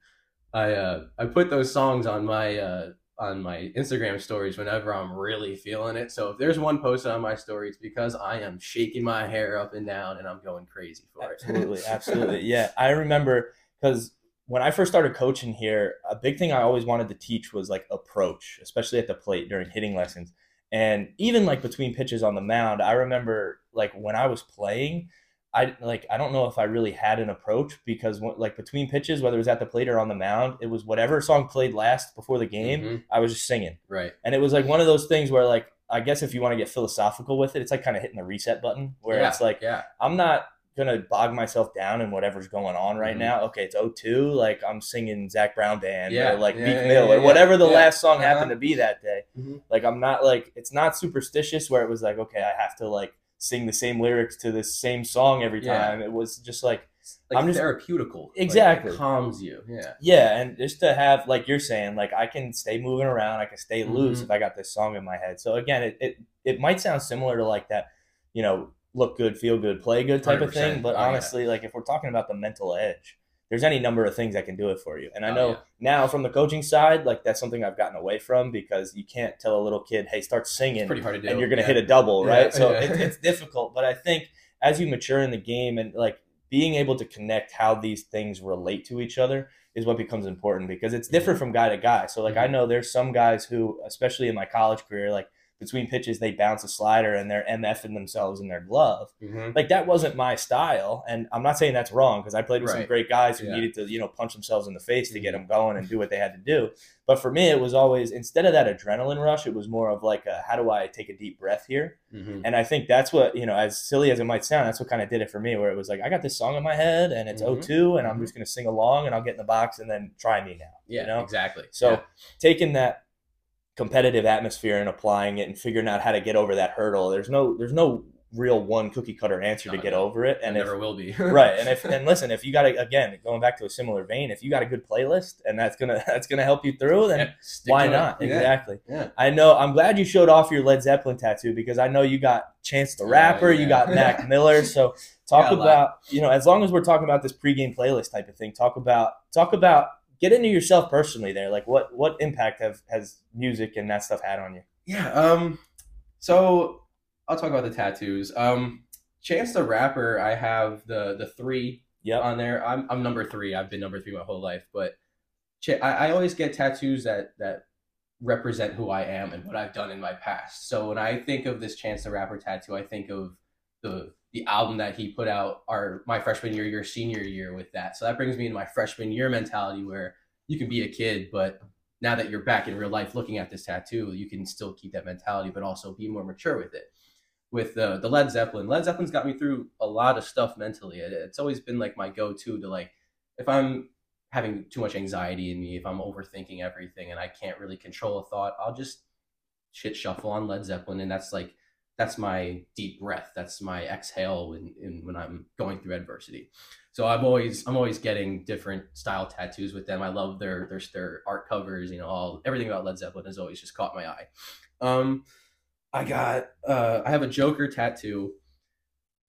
I uh I put those songs on my uh on my Instagram stories whenever I'm really feeling it. So if there's one posted on my story, it's because I am shaking my hair up and down and I'm going crazy for it. Absolutely, absolutely. Yeah, I remember because when I first started coaching here, a big thing I always wanted to teach was like approach, especially at the plate during hitting lessons. And even like between pitches on the mound, I remember like when I was playing, I like I don't know if I really had an approach because when- like between pitches, whether it was at the plate or on the mound, it was whatever song played last before the game, Mhm. I was just singing. Right. And it was like one of those things where like I guess if you want to get philosophical with it, it's like kind of hitting the reset button where yeah, it's like yeah. I'm not gonna bog myself down in whatever's going on right Mhm. now. Okay, it's 02, like I'm singing Zac Brown band Yeah, or like yeah, Meek yeah, Mill or whatever the last song Uh-huh. happened to be that day. Mhm. Like I'm not like it's not superstitious where it was like okay, I have to like sing the same lyrics to the same song every time. It was just like Like I'm just- therapeutical. Like, it Exactly. calms you. Yeah. yeah, and just to have like you're saying, like I can stay moving around, I can stay loose Mhm. if I got this song in my head. So again, it, it it might sound similar to like that, you know, look good, feel good, play good type of 100%. thing. But Oh, yeah. honestly, like if we're talking about the mental edge, there's any number of things that can do it for you. And I Oh, know yeah. now from the coaching side, like that's something I've gotten away from because you can't tell a little kid, hey, start singing It's pretty hard to do. and you're going to yeah. hit a double, right? So. It, it's difficult, but I think as you mature in the game and like being able to connect how these things relate to each other is what becomes important because it's different from guy to guy. So like I Mhm. know there's some guys who, especially in my college career, like between pitches they bounce a slider and they're MFing themselves in their glove. Mhm. Like that wasn't my style, and I'm not saying that's wrong because I played with some great guys who Yeah. needed to you know punch themselves in the face to get Mhm. them going and do what they had to do. But for me, it was always instead of that adrenaline rush, it was more of like, a, how do I take a deep breath here? Mhm. And I think that's what, you know, as silly as it might sound, that's what kind of did it for me, where it was like, I got this song in my head and it's Mhm. 0-2 and I'm Mhm. just going to sing along and I'll get in the box and then try me now. Yeah, You know? exactly. So Yeah. taking that competitive atmosphere and applying it and figuring out how to get over that hurdle, there's no, there's no real one cookie cutter answer to get no. over it. and And if, never will be. right. And if, and listen, if you got to, again, going back to a similar vein, if you got a good playlist and that's going to, that's going to help you through, then Yeah, why to it. not? Yeah. Exactly. Yeah. I know. I'm glad you showed off your Led Zeppelin tattoo because I know you got Chance the Yeah, Rapper, you yeah. got Mac Miller. So talk Got a lot. about you know, as long as we're talking about this pregame playlist type of thing, talk about talk about get into yourself personally there. Like what what impact have has music and that stuff had on you? Yeah. Um. So I'll talk about the tattoos. Um. Chance the Rapper, I have the the three Yep. on there. I'm I'm number three. I've been number three my whole life, but I, I always get tattoos that that represent who I am and what I've done in my past. So when I think of this Chance the Rapper tattoo, I think of the the album that he put out our my freshman year, your senior year with that. So that brings me into my freshman year mentality where you can be a kid, but now that you're back in real life looking at this tattoo, you can still keep that mentality, but also be more mature with it. With the the Led Zeppelin, Led Zeppelin's got me through a lot of stuff mentally. It, it's always been like my go to to like if I'm having too much anxiety in me, if I'm overthinking everything and I can't really control a thought, I'll just shit shuffle on Led Zeppelin, and that's like that's my deep breath. That's my exhale when in, when I'm going through adversity. So I'm always I'm always getting different style tattoos with them. I love their their their art covers. You know, all everything about Led Zeppelin has always just caught my eye. Um, I got uh, I have a Joker tattoo,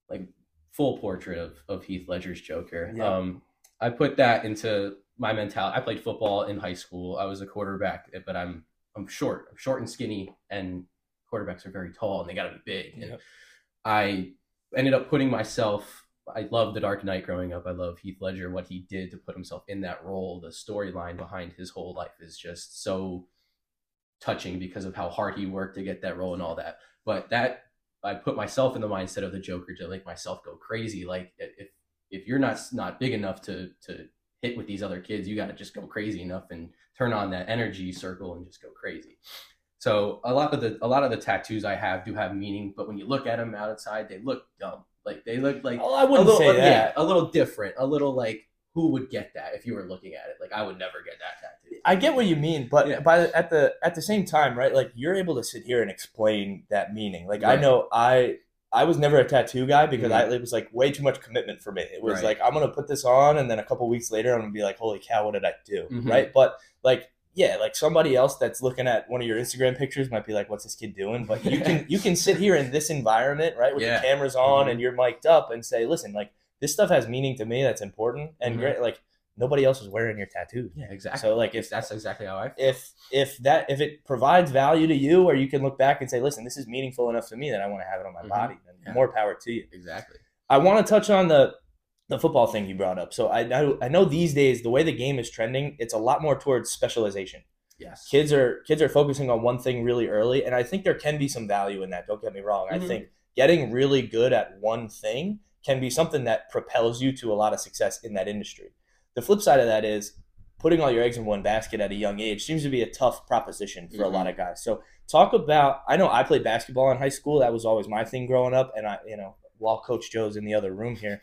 like full portrait of of Heath Ledger's Joker. Yeah. Um, I put that into my mentality. I played football in high school. I was a quarterback, but I'm I'm short. I'm short and skinny, and quarterbacks are very tall and they got to be big. And Yep. I ended up putting myself. I loved The Dark Knight growing up. I love Heath Ledger, what he did to put himself in that role. The storyline behind his whole life is just so touching because of how hard he worked to get that role and all that. But that I put myself in the mindset of the Joker to make myself go crazy. Like if if you're not not big enough to to hit with these other kids, you got to just go crazy enough and turn on that energy circle and just go crazy. So a lot of the a lot of the tattoos I have do have meaning, but when you look at them outside, they look dumb. Like they look like Oh, I wouldn't little, say yeah, that. a little different, a little like who would get that if you were looking at it? Like I would never get that tattoo. I get what you mean, but Yeah. by the, at the at the same time, right? Like you're able to sit here and explain that meaning. Like I know I I was never a tattoo guy because Mhm. I it was like way too much commitment for me. It was Right. like I'm gonna put this on, and then a couple weeks later I'm gonna be like, holy cow, what did I do? Mhm. Right? But like yeah, like somebody else that's looking at one of your Instagram pictures might be like, what's this kid doing? But you can you can sit here in this environment, right, with Yeah. the cameras on Mhm. and you're mic'd up, and say, listen, like this stuff has meaning to me. That's important and Mhm. great. Like nobody else is wearing your tattoo. Yeah, exactly. So like if that's exactly how I feel. if if that if it provides value to you or you can look back and say listen this is meaningful enough to me that i want to have it on my Mhm. body then Yeah. more power to you exactly. i want to touch on the the football thing you brought up. So i know i know these days the way the game is trending it's a lot more towards specialization. Yes. kids are kids are focusing on one thing really early and i think there can be some value in that don't get me wrong. I Mhm. think getting really good at one thing can be something that propels you to a lot of success in that industry. The flip side of that is putting all your eggs in one basket at a young age seems to be a tough proposition for a lot of guys. So talk about i know i played basketball in high school. That was always my thing growing up and i you know while coach joe's in the other room here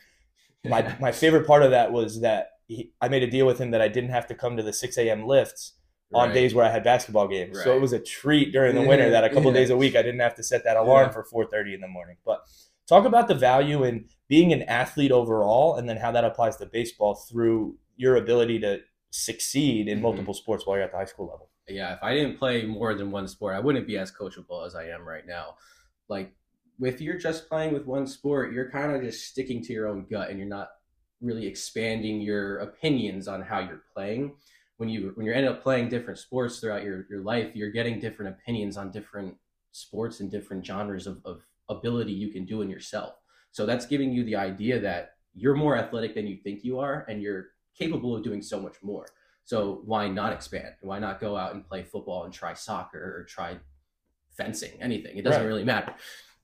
my my favorite part of that was that he, i made a deal with him that i didn't have to come to the 6 a.m lifts on Right. days where I had basketball games. So it was a treat during the winter that a couple Yeah. days a week I didn't have to set that alarm Yeah. for 4:30 in the morning. But talk about the value in being an athlete overall and then how that applies to baseball through your ability to succeed in Mhm. multiple sports while you're at the high school level. yeah, if I didn't play more than one sport, I wouldn't be as coachable as I am right now. Like, if you're just playing with one sport, you're kind of just sticking to your own gut and you're not really expanding your opinions on how you're playing. When you when you end up playing different sports throughout your, your life, you're getting different opinions on different sports and different genres of, of ability you can do in yourself. So that's giving you the idea that you're more athletic than you think you are and you're capable of doing so much more. So why not expand? Why not go out and play football and try soccer or try fencing, anything. It doesn't Right. really matter.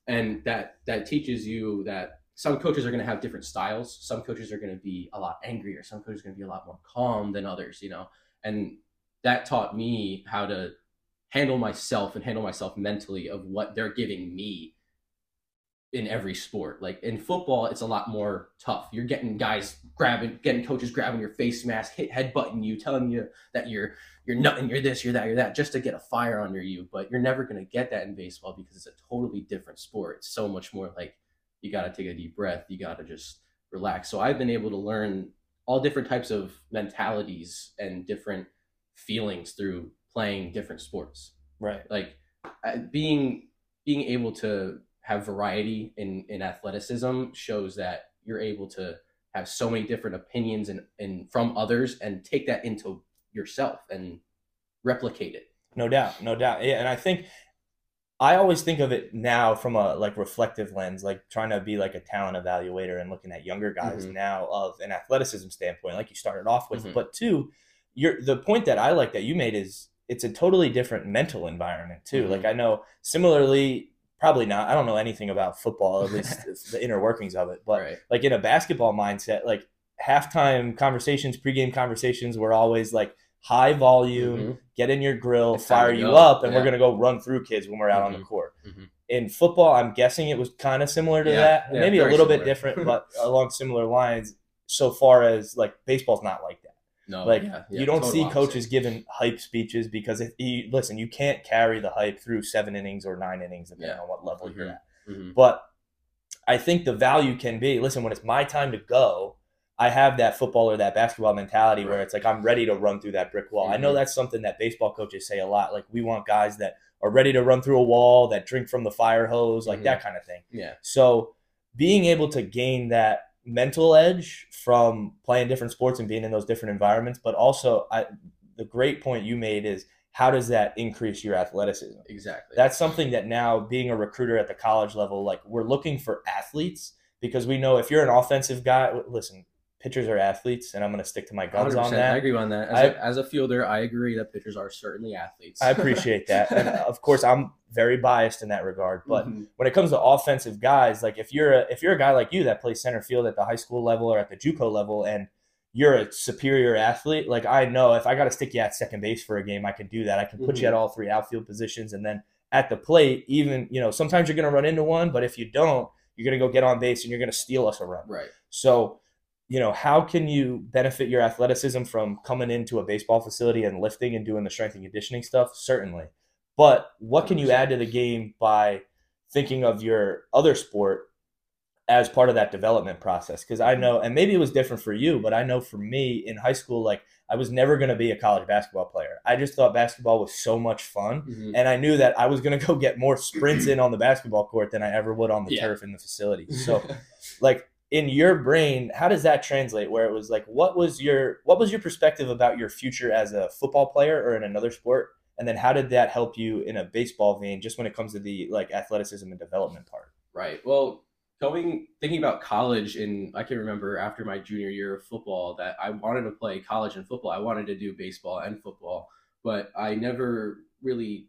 And that that teaches you that some coaches are going to have different styles. Some coaches are going to be a lot angrier. Some coaches are going to be a lot more calm than others, you know. And that taught me how to handle myself and handle myself mentally of what they're giving me in every sport. Like in football, it's a lot more tough. You're getting guys grabbing, getting coaches grabbing your face mask, hit headbutting you, telling you that you're you're nothing, you're this, you're that, you're that, just to get a fire under you. But you're never gonna get that in baseball because it's a totally different sport. It's so much more like you gotta take a deep breath, you gotta just relax. So I've been able to learn all different types of mentalities and different feelings through playing different sports Right. like being being able to have variety in in athleticism shows that you're able to have so many different opinions and and from others and take that into yourself and replicate it No doubt, no doubt. Yeah, and I think I always think of it now from a like reflective lens, like trying to be like a talent evaluator and looking at younger guys Mhm. now of an athleticism standpoint, like you started off with. Mhm. But two, you're the point that I like that you made is it's a totally different mental environment too. Mhm. Like I know similarly, probably not. I don't know anything about football, at least the inner workings of it, but right like in a basketball mindset, like halftime conversations, pregame conversations were always like high volume, Mhm. get in your grill, It's fire you go. up, and we're gonna go run through kids when we're out on the Mhm. court. Mhm. In football, I'm guessing it was kind of similar to Yeah, that, yeah, maybe a little bit different, but along similar lines. So far as like baseball's not like that. No like yeah, yeah, you don't see opposite. coaches giving hype speeches because if you listen, you can't carry the hype through seven innings or nine innings depending Yeah. on what level you're Mhm. at. Mhm. But I think the value can be listen, when it's my time to go, I have that football or that basketball mentality where it's like I'm ready to run through that brick wall. I know Mhm. that's something that baseball coaches say a lot. Like we want guys that are ready to run through a wall, that drink from the fire hose, like Mhm. that kind of thing. yeah So being able to gain that mental edge from playing different sports and being in those different environments, but also I, the great point you made is how does that increase your athleticism? exactly that's something that now being a recruiter at the college level like we're looking for athletes because we know if you're an offensive guy listen pitchers are athletes and i'm going to stick to my guns 100%, on I agree on that. As, I- a as a fielder, I agree that pitchers are certainly athletes. i appreciate that and of course i'm very biased in that regard but Mhm. when it comes to offensive guys like if you're a if you're a guy like you that plays center field at the high school level or at the juco level and you're a superior athlete like i know if i got to stick you at second base for a game i can do that i can put you Mhm. at all three outfield positions and then at the plate even you know sometimes you're going to run into one but if you don't you're going to go get on base and you're going to steal us a run right. so you know how can you benefit your athleticism from coming into a baseball facility and lifting and doing the strength and conditioning stuff? Certainly. But what can you add to the game by thinking of your other sport as part of that development process? Because i know and maybe it was different for you but i know for me in high school like i was never going to be a college basketball player. I just thought basketball was so much fun Mhm. and i knew that i was going to go get more sprints in on the basketball court than i ever would on the Yeah. turf in the facility. So like in your brain how does that translate where it was like what was your what was your perspective about your future as a football player or in another sport and then how did that help you in a baseball vein just when it comes to the like athleticism and development part Right. Well, going thinking about college, and I can remember after my junior year of football that I wanted to play college and football. I wanted to do baseball and football, but I never really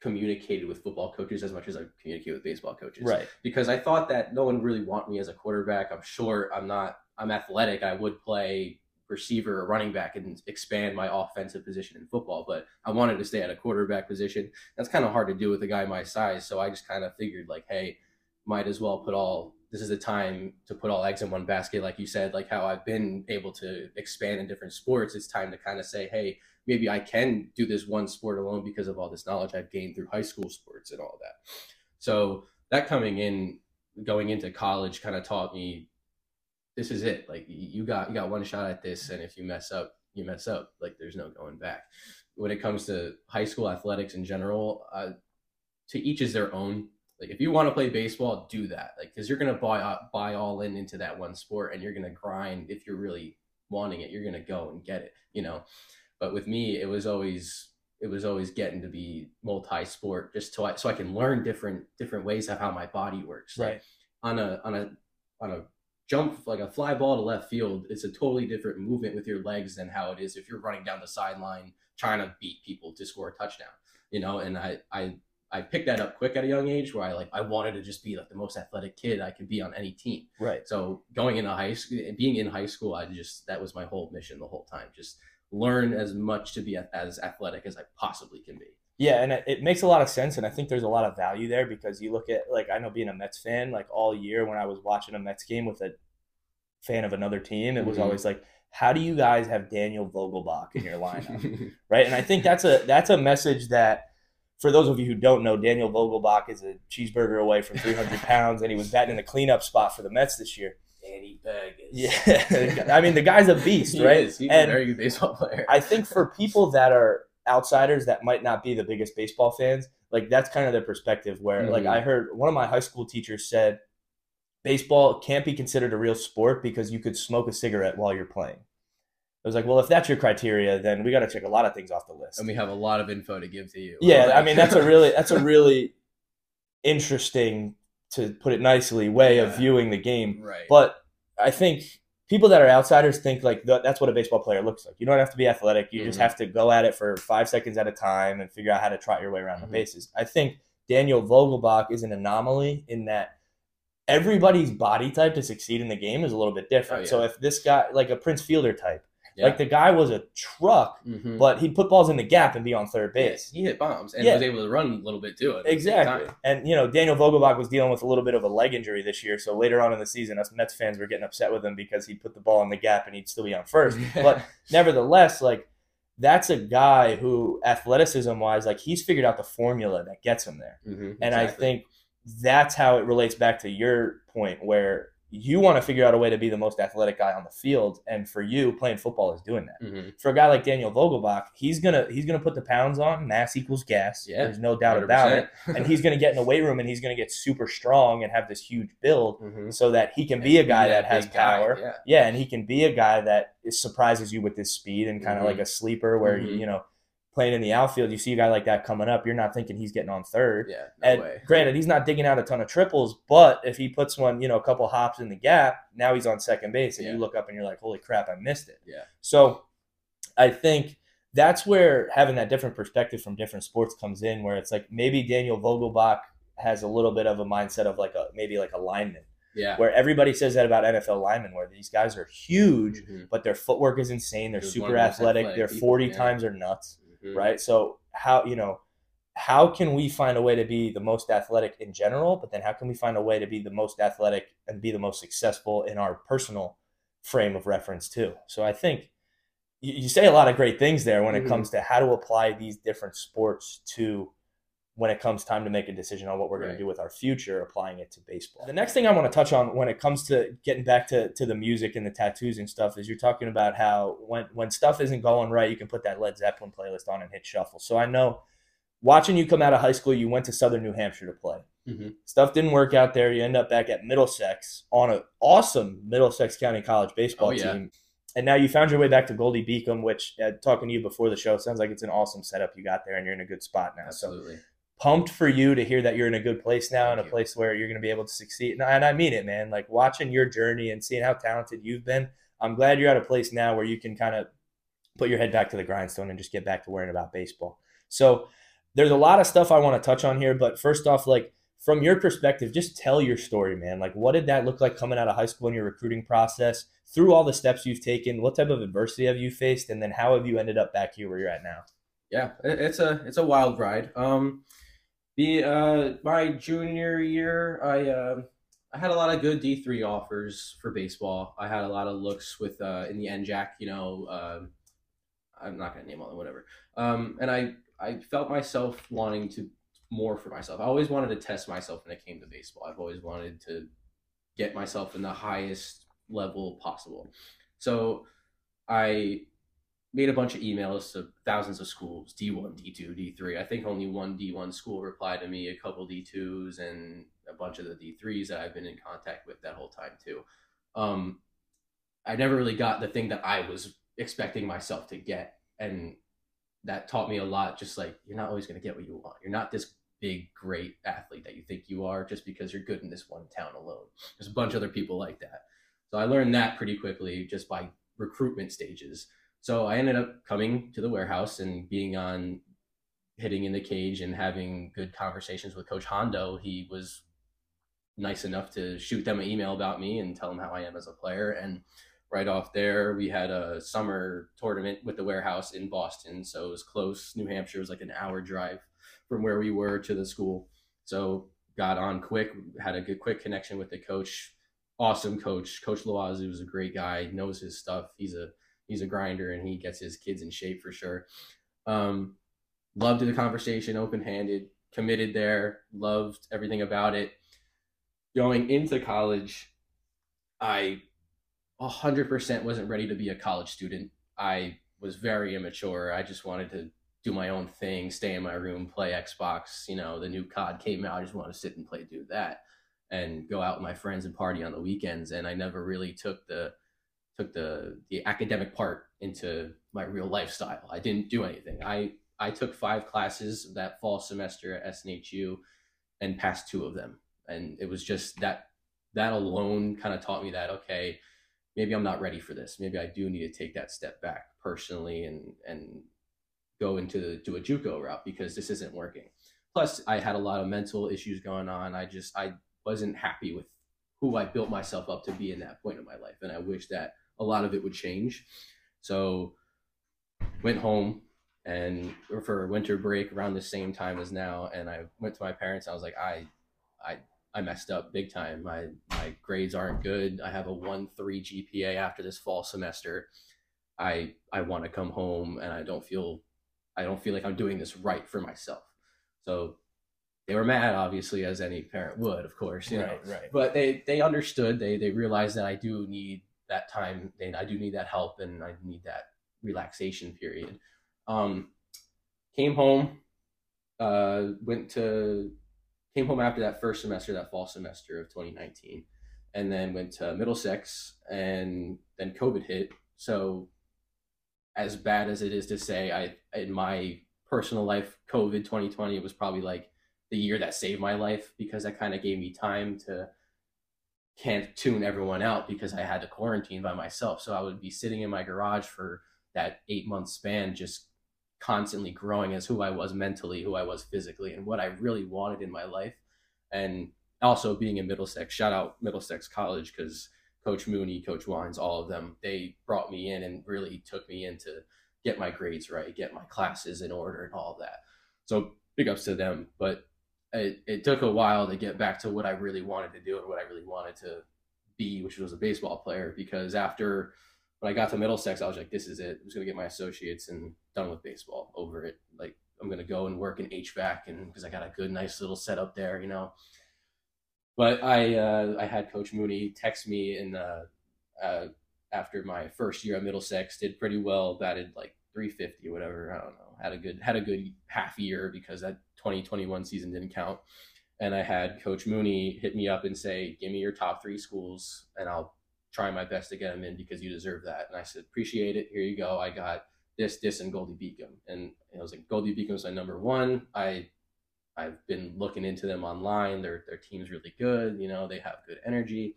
communicated with football coaches as much as I communicate with baseball coaches. right Because I thought that no one really want me as a quarterback. I'm short. I'm not. I'm athletic. I would play receiver or running back and expand my offensive position in football, but I wanted to stay at a quarterback position. That's kind of hard to do with a guy my size. So I just kind of figured like, hey, might as well put all this is the time to put all eggs in one basket like you said like how i've been able to expand in different sports it's time to kind of say hey maybe i can do this one sport alone because of all this knowledge i've gained through high school sports and all that so that coming in going into college kind of taught me this is it like you got you got one shot at this and if you mess up you mess up like there's no going back when it comes to high school athletics in general uh, to each is their own like if you want to play baseball, do that. Like because you're gonna buy uh, buy all in into that one sport, and you're gonna grind. If you're really wanting it, you're gonna go and get it. You know. But with me, it was always it was always getting to be multi sport, just so I so I can learn different different ways of how my body works. Like, right on a on a on a jump like a fly ball to left field, it's a totally different movement with your legs than how it is if you're running down the sideline trying to beat people to score a touchdown. You know, and I I I picked that up quick at a young age where I like I wanted to just be like the most athletic kid I could be on any team. Right. So going into high school, being in high school, I just that was my whole mission the whole time. Just learn as much to be as athletic as I possibly can be. Yeah, and it, makes a lot of sense, and I think there's a lot of value there because you look at like I know being a Mets fan, like all year when I was watching a Mets game with a fan of another team, it was Mhm. always like, how do you guys have Daniel Vogelbach in your lineup? right? And I think that's a that's a message that for those of you who don't know, Daniel Vogelbach is a cheeseburger away from 300 pounds, and he was batting in the cleanup spot for the Mets this year. Danny Vegas. Yeah, I mean the guy's a beast, He right? is. He's and a very good baseball player. I think for people that are outsiders that might not be the biggest baseball fans, like that's kind of their perspective. Where like Mhm. I heard one of my high school teachers said, baseball can't be considered a real sport because you could smoke a cigarette while you're playing. I was like, well, if that's your criteria, then we got to check a lot of things off the list. and we have a lot of info to give to you. Yeah, Like- I mean that's a really that's a really interesting, to put it nicely, way of viewing the game. right. But I think people that are outsiders think like th- that's what a baseball player looks like. You don't have to be athletic. You just Mhm. have to go at it for five seconds at a time and figure out how to trot your way around Mhm. the bases. I think Daniel Vogelbach is an anomaly in that everybody's body type to succeed in the game is a little bit different. Oh, yeah. So if this guy, like a Prince Fielder type, yeah. like the guy was a truck, Mhm. but he'd put balls in the gap and be on third base. he hit bombs and Yeah. was able to run a little bit too. at the same Exactly. And, you know, Daniel Vogelbach was dealing with a little bit of a leg injury this year. So later on in the season, us Mets fans were getting upset with him because he'd put the ball in the gap and he'd still be on first. But nevertheless, like, that's a guy who, athleticism wise, like, he's figured out the formula that gets him there. Mhm, And I think that's how it relates back to your point where you want to figure out a way to be the most athletic guy on the field. And for you, playing football is doing that Mhm. for a guy like Daniel Vogelbach, he's gonna he's gonna put the pounds on. Mass equals gas. Yeah, There's no doubt about it. And he's gonna get in the weight room and he's gonna get super strong and have this huge build Mhm. so that he can be a guy that, has big guy, power. Yeah. Yeah, and he can be a guy that surprises you with his speed and kind of Mhm. like a sleeper where Mhm. you know playing in the outfield, you see a guy like that coming up, you're not thinking he's getting on third. Yeah. No And way. granted, he's not digging out a ton of triples, but if he puts one, you know, a couple hops in the gap, now he's on second base, and Yeah. you look up and you're like, "Holy crap, I missed it." Yeah. So, I think that's where having that different perspective from different sports comes in, where it's like maybe Daniel Vogelbach has a little bit of a mindset of like a maybe like a lineman, Yeah. where everybody says that about NFL linemen, where these guys are huge, Mhm. but their footwork is insane. They're super athletic. athletic Their people, 40 yeah. times are nuts Mhm. right? So how you know how can we find a way to be the most athletic in general, but then how can we find a way to be the most athletic and be the most successful in our personal frame of reference too? So I think you, you say a lot of great things there when it Mhm. comes to how to apply these different sports to when it comes time to make a decision on what we're going Right. to do with our future, applying it to baseball. The next thing I want to touch on when it comes to getting back to, to the music and the tattoos and stuff is you're talking about how when, when stuff isn't going right, you can put that Led Zeppelin playlist on and hit shuffle. So I know watching you come out of high school, you went to Southern New Hampshire to play. Mhm. Stuff didn't work out there. You end up back at Middlesex on an awesome Middlesex County College baseball Oh, yeah. team. And now you found your way back to Goldey-Beacom, which, uh, talking to you before the show, sounds like it's an awesome setup you got there and you're in a good spot now. So Absolutely. Pumped for you to hear that you're in a good place now, in a place where you're going to be able to succeed. And I, and I mean it, man. Like watching your journey and seeing how talented you've been, I'm glad you're at a place now where you can kind of put your head back to the grindstone and just get back to worrying about baseball. So there's a lot of stuff I want to touch on here, but first off, like from your perspective, just tell your story, man. Like what did that look like coming out of high school in your recruiting process? Through all the steps you've taken, what type of adversity have you faced, and then how have you ended up back here where you're at now? Yeah, it's a it's a wild ride. Um, the uh my junior year, I uh, I had a lot of good D three offers for baseball. I had a lot of looks with uh in the NJAC, you know. Um, I'm not gonna name all them, whatever. Um, and I I felt myself wanting to more for myself. I always wanted to test myself when it came to baseball. I've always wanted to get myself in the highest level possible. So I made a bunch of emails to thousands of schools d1 d2 d3 i think only one d1 school replied to me a couple d2s and a bunch of the d3s that i've been in contact with that whole time too. Um, i never really got the thing that i was expecting myself to get and that taught me a lot just like you're not always going to get what you want. You're not this big great athlete that you think you are just because you're good in this one town alone. There's a bunch of other people like that. So i learned that pretty quickly just by recruitment stages so I ended up coming to the warehouse and being on hitting in the cage and having good conversations with Coach Hondo, he was nice enough to shoot them an email about me and tell them how I am as a player. And right off there, we had a summer tournament with the warehouse in Boston. So it was close. New Hampshire was like an hour drive from where we were to the school. So got on quick, had a good quick connection with the coach. Awesome coach. Coach Loazu was a great guy, knows his stuff. He's a he's a grinder and he gets his kids in shape for sure. Um, loved the conversation, open handed, committed there, loved everything about it. Going into college, I 100% wasn't ready to be a college student. I was very immature. I just wanted to do my own thing, stay in my room, play Xbox. You know, the new COD came out. I just want to sit and play, do that, and go out with my friends and party on the weekends. And I never really took the took the the academic part into my real lifestyle. I didn't do anything. I I took five classes that fall semester at SNHU and passed two of them, and it was just that that alone kind of taught me that okay maybe I'm not ready for this. Maybe I do need to take that step back personally and and go into the, to a JUCO route because this isn't working. Plus, I had a lot of mental issues going on. I just I wasn't happy with who I built myself up to be in that point of my life, and I wish that a lot of it would change. So, went home and for a winter break around the same time as now, and I went to my parents. I was like, I, I I messed up big time. My my grades aren't good. I have a one three GPA after this fall semester. I I want to come home and I don't feel I don't feel like I'm doing this right for myself. So they were mad, obviously, as any parent would, of course. You right, know? right. But they they understood. They they realized that I do need that time. And I do need that help, and I need that relaxation period. Um, came home, uh, went to came home after that first semester, that fall semester of 2019, and then went to Middlesex, and then COVID hit. So, as bad as it is to say, I in my personal life, COVID 2020 was probably like the year that saved my life because that kind of gave me time to can't tune everyone out because I had to quarantine by myself. So I would be sitting in my garage for that eight month span, just constantly growing as who I was mentally, who I was physically, and what I really wanted in my life. And also being in Middlesex, shout out Middlesex College because Coach Mooney, Coach Wines, all of them, they brought me in and really took me in to get my grades right, get my classes in order, and all of that. So big ups to them. But it, it took a while to get back to what I really wanted to do and what I really wanted to be, which was a baseball player. Because after when I got to Middlesex, I was like, this is it. I'm just gonna get my associates and done with baseball over it. Like I'm gonna go and work in HVAC and because I got a good, nice little setup there, you know. But I uh, I had Coach Mooney text me in uh, uh, after my first year at Middlesex, did pretty well, batted like 350 or whatever. I don't know. Had a good had a good half year because that 2021 season didn't count. And I had Coach Mooney hit me up and say, "Give me your top three schools, and I'll try my best to get them in because you deserve that. And I said, appreciate it. Here you go. I got this, this, and Goldey-Beacom. And I was like, Goldey-Beacom's my number one. I I've been looking into them online. Their their team's really good. You know, they have good energy.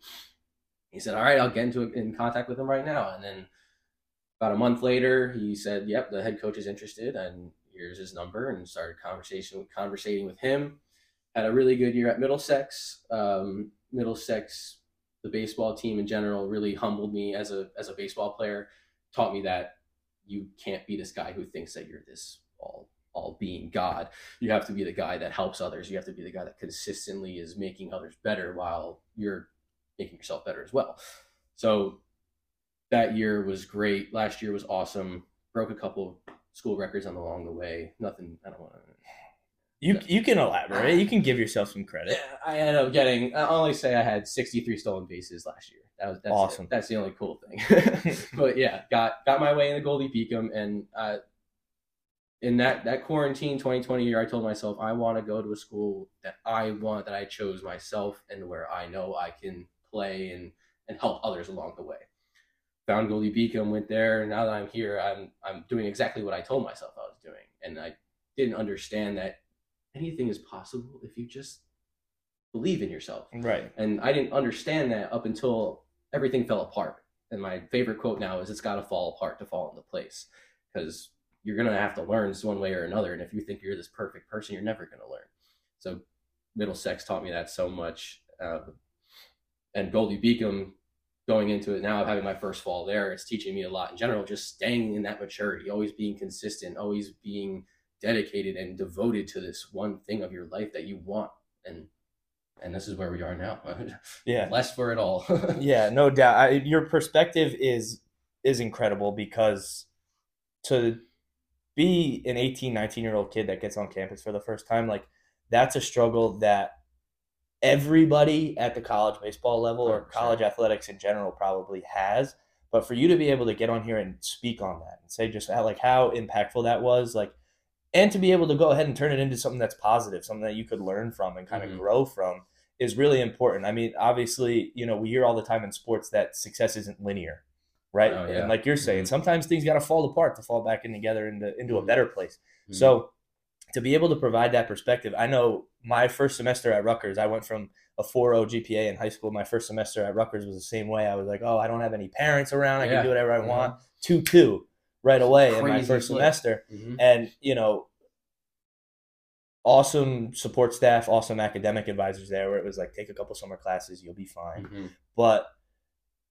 He said, All right, I'll get into in contact with them right now. And then about a month later, he said, Yep, the head coach is interested and here's his number and started conversation conversating with him. Had a really good year at Middlesex. Um, Middlesex the baseball team in general really humbled me as a as a baseball player, taught me that you can't be this guy who thinks that you're this all all being God. You have to be the guy that helps others. You have to be the guy that consistently is making others better while you're making yourself better as well. So that year was great. Last year was awesome. Broke a couple school records on along the way. Nothing. I don't want to you you can elaborate. You can give yourself some credit. I end up getting. I only say I had 63 stolen bases last year. That was that's awesome. It. That's the only cool thing. but yeah, got got my way in the Goldey-Beacom, and uh, in that that quarantine 2020 year, I told myself I want to go to a school that I want, that I chose myself, and where I know I can play and and help others along the way. Found Goldey-Beacom, went there, and now that I'm here, I'm I'm doing exactly what I told myself I was doing, and I didn't understand that anything is possible if you just believe in yourself. Right. And I didn't understand that up until everything fell apart. And my favorite quote now is it's got to fall apart to fall into place because you're gonna have to learn one way or another. And if you think you're this perfect person, you're never gonna learn. So Middlesex taught me that so much. Uh, and Goldey-Beacom going into it now, having my first fall there, it's teaching me a lot in general, just staying in that maturity, always being consistent, always being dedicated and devoted to this one thing of your life that you want. And and this is where we are now. Yeah. Less for it all. yeah, no doubt. I, your perspective is is incredible because to be an 18, 19 year old kid that gets on campus for the first time, like that's a struggle that everybody at the college baseball level or college athletics in general probably has. But for you to be able to get on here and speak on that and say just how, like how impactful that was, like, and to be able to go ahead and turn it into something that's positive, something that you could learn from and kind Mhm. of grow from is really important. I mean, obviously, you know, we hear all the time in sports that success isn't linear, right? Oh, yeah. And like you're saying, Mhm. sometimes things got to fall apart to fall back in together into into a Mhm. better place. Mhm. So to be able to provide that perspective, I know my first semester at Rutgers, I went from a 4.0 GPA in high school. My first semester at Rutgers was the same way. I was like, oh, I don't have any parents around. I Yeah. can do whatever I Mhm. want. 2 2 right away in my first flip. semester. Mhm. And, you know, awesome support staff, awesome academic advisors there where it was like, take a couple summer classes, you'll be fine. Mhm. But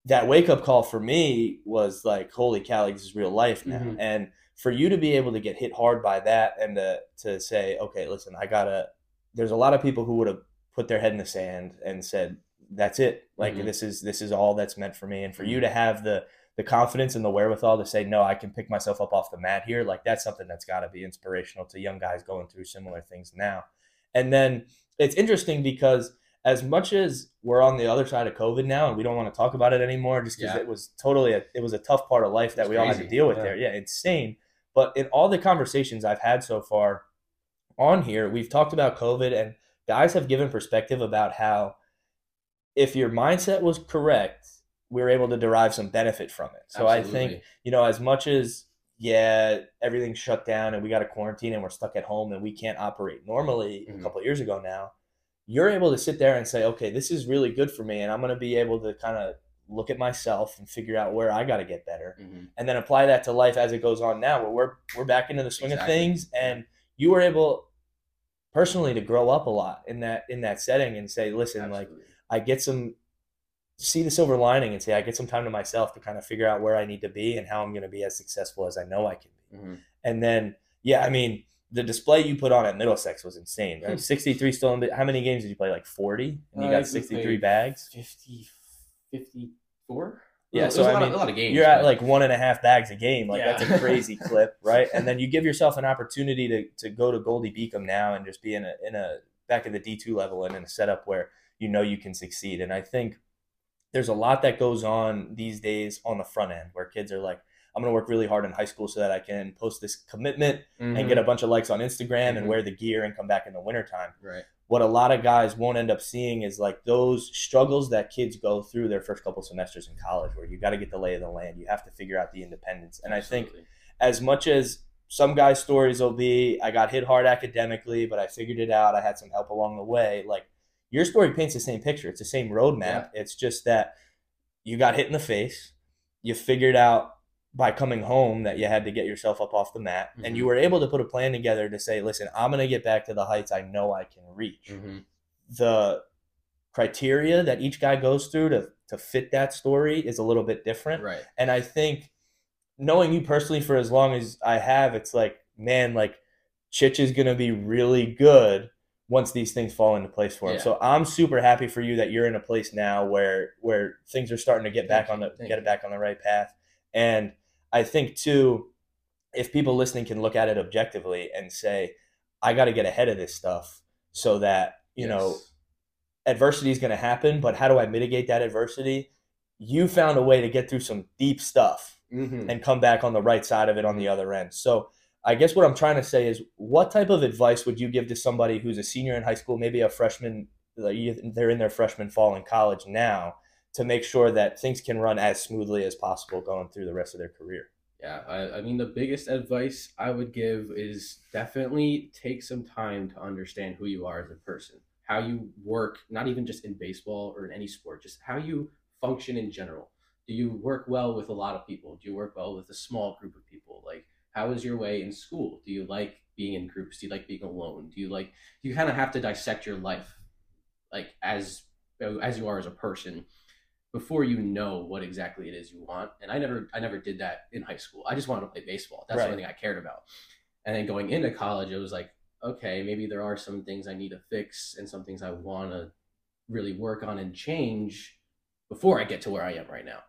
that wake up call for me was like, holy cow, like, this is real life now. Mhm. And for you to be able to get hit hard by that and to, to say, okay, listen, I gotta, there's a lot of people who would have put their head in the sand and said, that's it. Like Mhm. this is, this is all that's meant for me. And for you Mhm. to have the, the confidence and the wherewithal to say, no, I can pick myself up off the mat here. Like that's something that's got to be inspirational to young guys going through similar things now. And then it's interesting because as much as we're on the other side of COVID now and we don't want to talk about it anymore, just because Yeah. it was totally a, it was a tough part of life that we all had to deal with Yeah. there. Yeah, insane. But in all the conversations I've had so far on here, we've talked about COVID and guys have given perspective about how if your mindset was correct, we were able to derive some benefit from it. So I think you know, as much as yeah, everything's shut down and we got a quarantine and we're stuck at home and we can't operate normally Mhm. a couple of years ago now, you're able to sit there and say, okay, this is really good for me, and I'm going to be able to kind of look at myself and figure out where I got to get better, Mhm. and then apply that to life as it goes on now, where we're we're back into the swing Exactly. of things, and you were able personally to grow up a lot in that in that setting and say, listen, like I get some see the silver lining and say I get some time to myself to kind of figure out where I need to be and how I'm going to be as successful as I know I can be. Mhm. And then yeah, I mean the display you put on at Middlesex was insane. Right? Hmm. 63 stolen. how many games did you play? Like 40? And you Uh, got we 63 bags? 50, 54? Yeah, so I a, lot mean, of, a lot of games. You're at like one and a half bags a game. Like Yeah. that's a crazy clip, right? And then you give yourself an opportunity to, to go to Goldey-Beacom now and just be in a in a back at the D two level and in a setup where you know you can succeed. And I think there's a lot that goes on these days on the front end where kids are like, I'm gonna work really hard in high school so that I can post this commitment and Mhm. get a bunch of likes on Instagram and Mhm. wear the gear and come back in the wintertime right. what a lot of guys won't end up seeing is like those struggles that kids go through their first couple semesters in college where you got to get the lay of the land you have to figure out the independence and i think as much as some guys stories will be i got hit hard academically but i figured it out i had some help along the way like your story paints the same picture it's the same roadmap it's just that you got hit in the face you figured out by coming home that you had to get yourself up off the mat and you Mhm. were able to put a plan together to say listen i'm going to get back to the heights i know i can reach Mhm. the criteria that each guy goes through to to fit that story is a little bit different. Right. And I think knowing you personally for as long as I have, it's like, man, like Chich is gonna be really good once these things fall into place for him. Yeah. So I'm super happy for you that you're in a place now where where things are starting to get back on the Thank get it back on the right path. And I think too, if people listening can look at it objectively and say, I got to get ahead of this stuff so that you know adversity is going to happen, but how do I mitigate that adversity? You found a way to get through some deep stuff Mhm. and come back on the right side of it on the other end. So, I guess what I'm trying to say is what type of advice would you give to somebody who's a senior in high school, maybe a freshman, they're in their freshman fall in college now, to make sure that things can run as smoothly as possible going through the rest of their career? Yeah, I, I mean, the biggest advice I would give is definitely take some time to understand who you are as a person, how you work, not even just in baseball or in any sport, just how you function in general. Do you work well with a lot of people? Do you work well with a small group of people? Like, how is your way in school? Do you like being in groups? Do you like being alone? Do you like you kind of have to dissect your life like as as you are as a person before you know what exactly it is you want. And I never I never did that in high school. I just wanted to play baseball. That's Right. the only thing I cared about. And then going into college, it was like, okay, maybe there are some things I need to fix and some things I want to really work on and change before I get to where I am right now.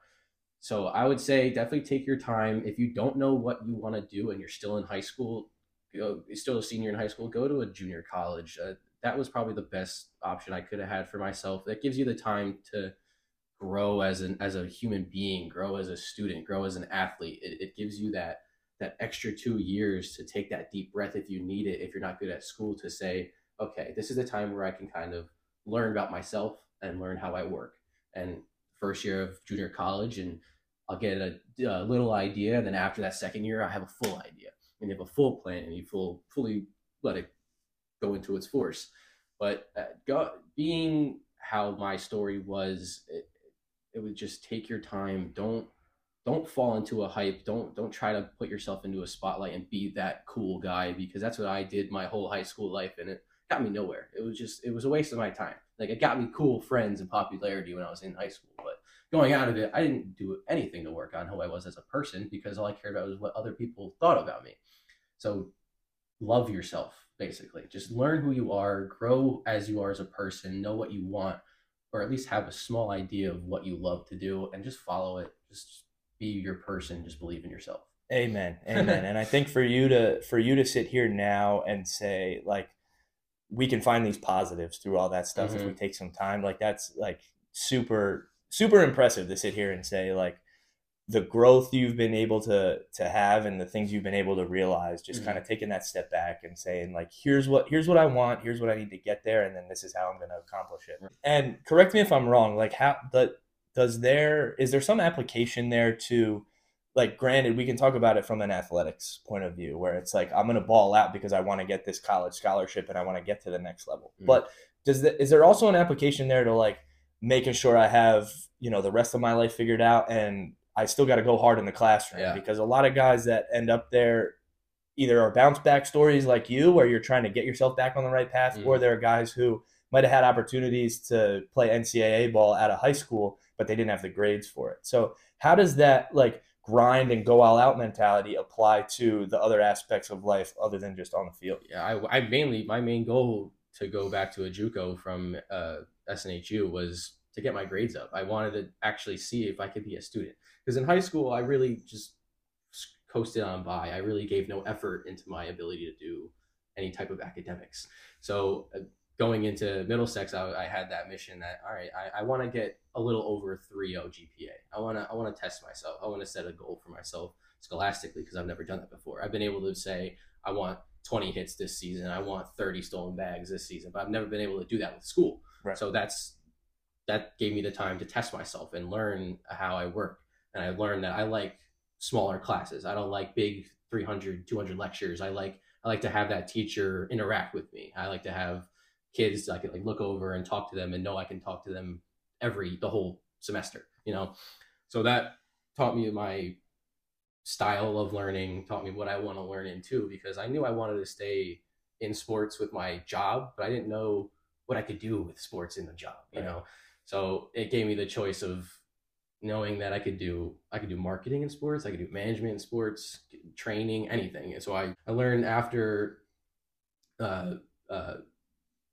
So I would say definitely take your time. If you don't know what you want to do and you're still in high school, you're still a senior in high school, go to a junior college. Uh, that was probably the best option I could have had for myself. That gives you the time to grow as an as a human being, grow as a student, grow as an athlete. It, it gives you that that extra two years to take that deep breath if you need it. If you're not good at school, to say, okay, this is the time where I can kind of learn about myself and learn how I work. And first year of junior college, and I'll get a, a little idea. And then after that second year, I have a full idea, and you have a full plan, and you full fully let it go into its force. But uh, go, being how my story was, it, it would just take your time. Don't don't fall into a hype. Don't don't try to put yourself into a spotlight and be that cool guy because that's what I did my whole high school life, and it got me nowhere. It was just it was a waste of my time. Like it got me cool friends and popularity when I was in high school, but going out of it, I didn't do anything to work on who I was as a person because all I cared about was what other people thought about me. So love yourself, basically. Just learn who you are, grow as you are as a person, know what you want, or at least have a small idea of what you love to do and just follow it. Just be your person, just believe in yourself. Amen. Amen. and I think for you to for you to sit here now and say like we can find these positives through all that stuff if we mm-hmm. take some time, like that's like super super impressive to sit here and say like the growth you've been able to to have and the things you've been able to realize just Mhm. kind of taking that step back and saying like here's what here's what I want here's what I need to get there and then this is how I'm going to accomplish it and correct me if I'm wrong like how the does there is there some application there to like granted we can talk about it from an athletics point of view where it's like I'm going to ball out because I want to get this college scholarship and I want to get to the next level Mhm. but does the, is there also an application there to like making sure I have you know the rest of my life figured out and I still got to go hard in the classroom Yeah. because a lot of guys that end up there either are bounce back stories like you where you're trying to get yourself back on the right path or Mhm. there are guys who might have had opportunities to play NCAA ball out of high school but they didn't have the grades for it. So how does that like grind and go all out mentality apply to the other aspects of life other than just on the field? Yeah, I, I mainly my main goal to go back to a JUCO from uh, SNHU was to get my grades up. I wanted to actually see if I could be a student because in high school I really just coasted on by. I really gave no effort into my ability to do any type of academics. So uh, going into Middlesex, I, I had that mission that all right, I, I want to get a little over 3.0 GPA. I want to I want to test myself. I want to set a goal for myself scholastically because I've never done that before. I've been able to say I want 20 hits this season. I want 30 stolen bags this season, but I've never been able to do that with school. Right. So that's that gave me the time to test myself and learn how I work. And I learned that I like smaller classes. I don't like big 300, 200 lectures. I like I like to have that teacher interact with me. I like to have kids I can like look over and talk to them and know I can talk to them every the whole semester, you know. So that taught me my style of learning, taught me what I want to learn in too, because I knew I wanted to stay in sports with my job, but I didn't know what I could do with sports in the job, you Right. know. So it gave me the choice of knowing that I could do I could do marketing in sports, I could do management in sports, training, anything. And so I, I learned after uh, uh,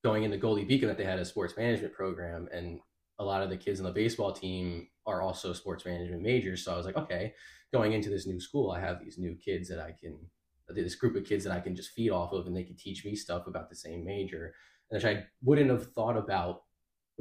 going into Goldey-Beacom that they had a sports management program and a lot of the kids on the baseball team are also sports management majors. So I was like, okay, going into this new school, I have these new kids that I can, this group of kids that I can just feed off of, and they can teach me stuff about the same major, which I wouldn't have thought about,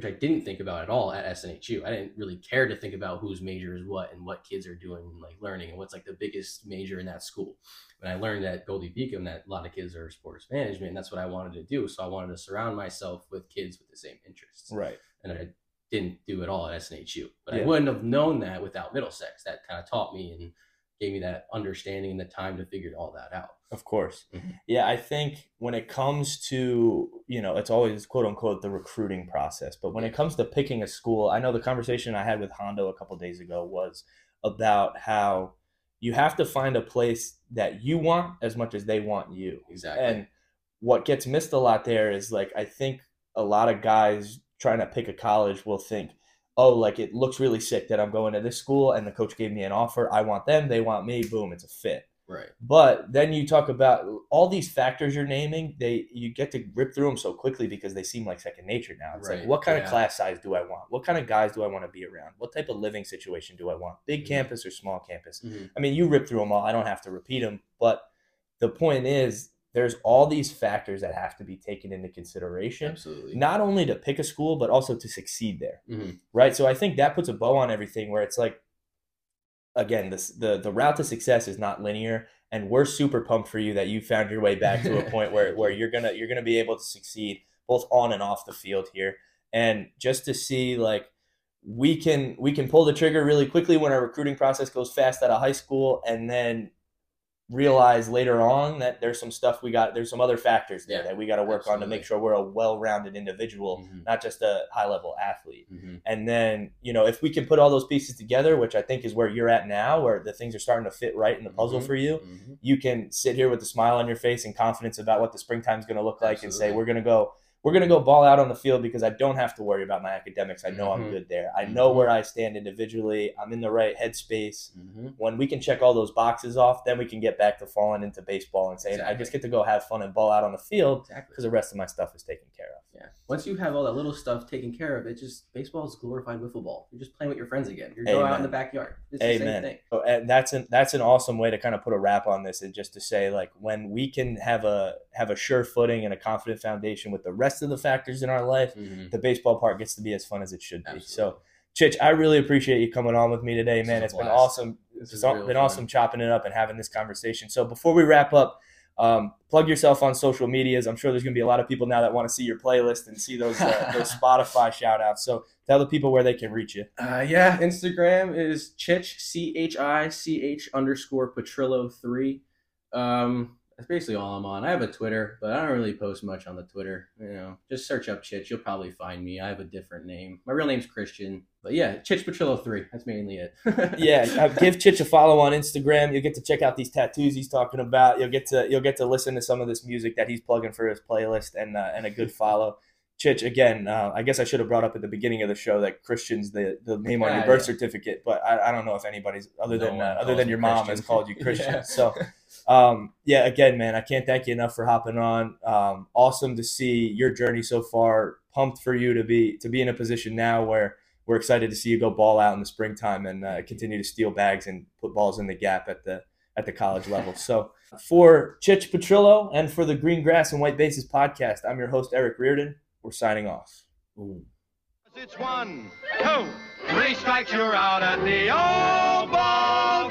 which I didn't think about at all at SNHU. I didn't really care to think about whose major is what and what kids are doing, like learning, and what's like the biggest major in that school. And I learned at Goldey-Beacom that a lot of kids are sports management, and that's what I wanted to do. So I wanted to surround myself with kids with the same interests Right. and I didn't do it all at SNHU. But Yeah. I wouldn't have known that without Middlesex. That kind of taught me and gave me that understanding and the time to figure all that out. Of course. Mhm. Yeah, I think when it comes to, you know, it's always quote unquote the recruiting process. But when it comes to picking a school, I know the conversation I had with Hondo a couple days ago was about how you have to find a place that you want as much as they want you. Exactly. And what gets missed a lot there is like I think a lot of guys trying to pick a college will think, oh, like it looks really sick that I'm going to this school and the coach gave me an offer. I want them, they want me. Boom, it's a fit. Right. But then you talk about all these factors you're naming. They you get to rip through them so quickly because they seem like second nature now. It's Right, like what kind yeah. of class size do I want? What kind of guys do I want to be around? What type of living situation do I want? Big Mhm. campus or small campus? Mhm. I mean, you rip through them all. I don't have to repeat them. But the point is, there's all these factors that have to be taken into consideration, Absolutely. not only to pick a school, but also to succeed there Mhm. right? So I think that puts a bow on everything where it's like, again, this the the route to success is not linear, and we're super pumped for you that you found your way back to a point where where you're gonna you're gonna be able to succeed both on and off the field here, and just to see like we can we can pull the trigger really quickly when our recruiting process goes fast out of high school, and then realize later on that there's some stuff we got there's some other factors there Yeah, that we got to work on to make sure we're a well-rounded individual Mhm. not just a high level athlete Mhm. and then, you know, if we can put all those pieces together, which I think is where you're at now, where the things are starting to fit right in the puzzle Mhm. for you, Mhm. you can sit here with a smile on your face and confidence about what the springtime's going to look like and say, we're going to go, we're going to go ball out on the field because I don't have to worry about my academics. I know I'm Mhm. good there. I know Mhm. where I stand individually. I'm in the right headspace. Mhm. When we can check all those boxes off, then we can get back to falling into baseball and saying, I just get to go have fun and ball out on the field Exactly. because the rest of my stuff is taken care of. Yeah. Once you have all that little stuff taken care of, it just baseball is glorified wiffle ball. You're just playing with your friends again. You're going out in the backyard. It's the same thing. Oh, And that's an that's an awesome way to kind of put a wrap on this, and just to say like when we can have a have a sure footing and a confident foundation with the rest of the factors in our life, Mhm. the baseball part gets to be as fun as it should be. Absolutely. So, Chich, I really appreciate you coming on with me today, man. It's been awesome. It's been fun. awesome chopping it up and having this conversation. So before we wrap up. Um, plug yourself on social medias. I'm sure there's going to be a lot of people now that want to see your playlist and see those uh, those Spotify shout outs. So tell the people where they can reach you. Uh, yeah, Instagram is Chich C H I C H underscore Petrillo three. Um, that's basically all I'm on. I have a Twitter, but I don't really post much on the Twitter. You know, just search up Chich, you'll probably find me. I have a different name. My real name's Christian, but yeah, Chich Petrillo three. That's mainly it. yeah, uh, give Chich a follow on Instagram. You'll get to check out these tattoos he's talking about. You'll get to you'll get to listen to some of this music that he's plugging for his playlist and uh, and a good follow. Chich, again, uh, I guess I should have brought up at the beginning of the show that Christian's the, the name on your birth yeah. certificate, but I, I don't know if anybody's other No than uh, other than your mom Christian. has called you Christian. Yeah. So, um, yeah, again, man, I can't thank you enough for hopping on. Um, awesome to see your journey so far. Pumped for you to be to be in a position now where we're excited to see you go ball out in the springtime and uh, continue to steal bags and put balls in the gap at the at the college level. So for Chich Petrillo and for the Green Grass and White Bases podcast, I'm your host Eric Reardon. We're signing off. Ooh. It's one, two, three strikes, you're out at the old ball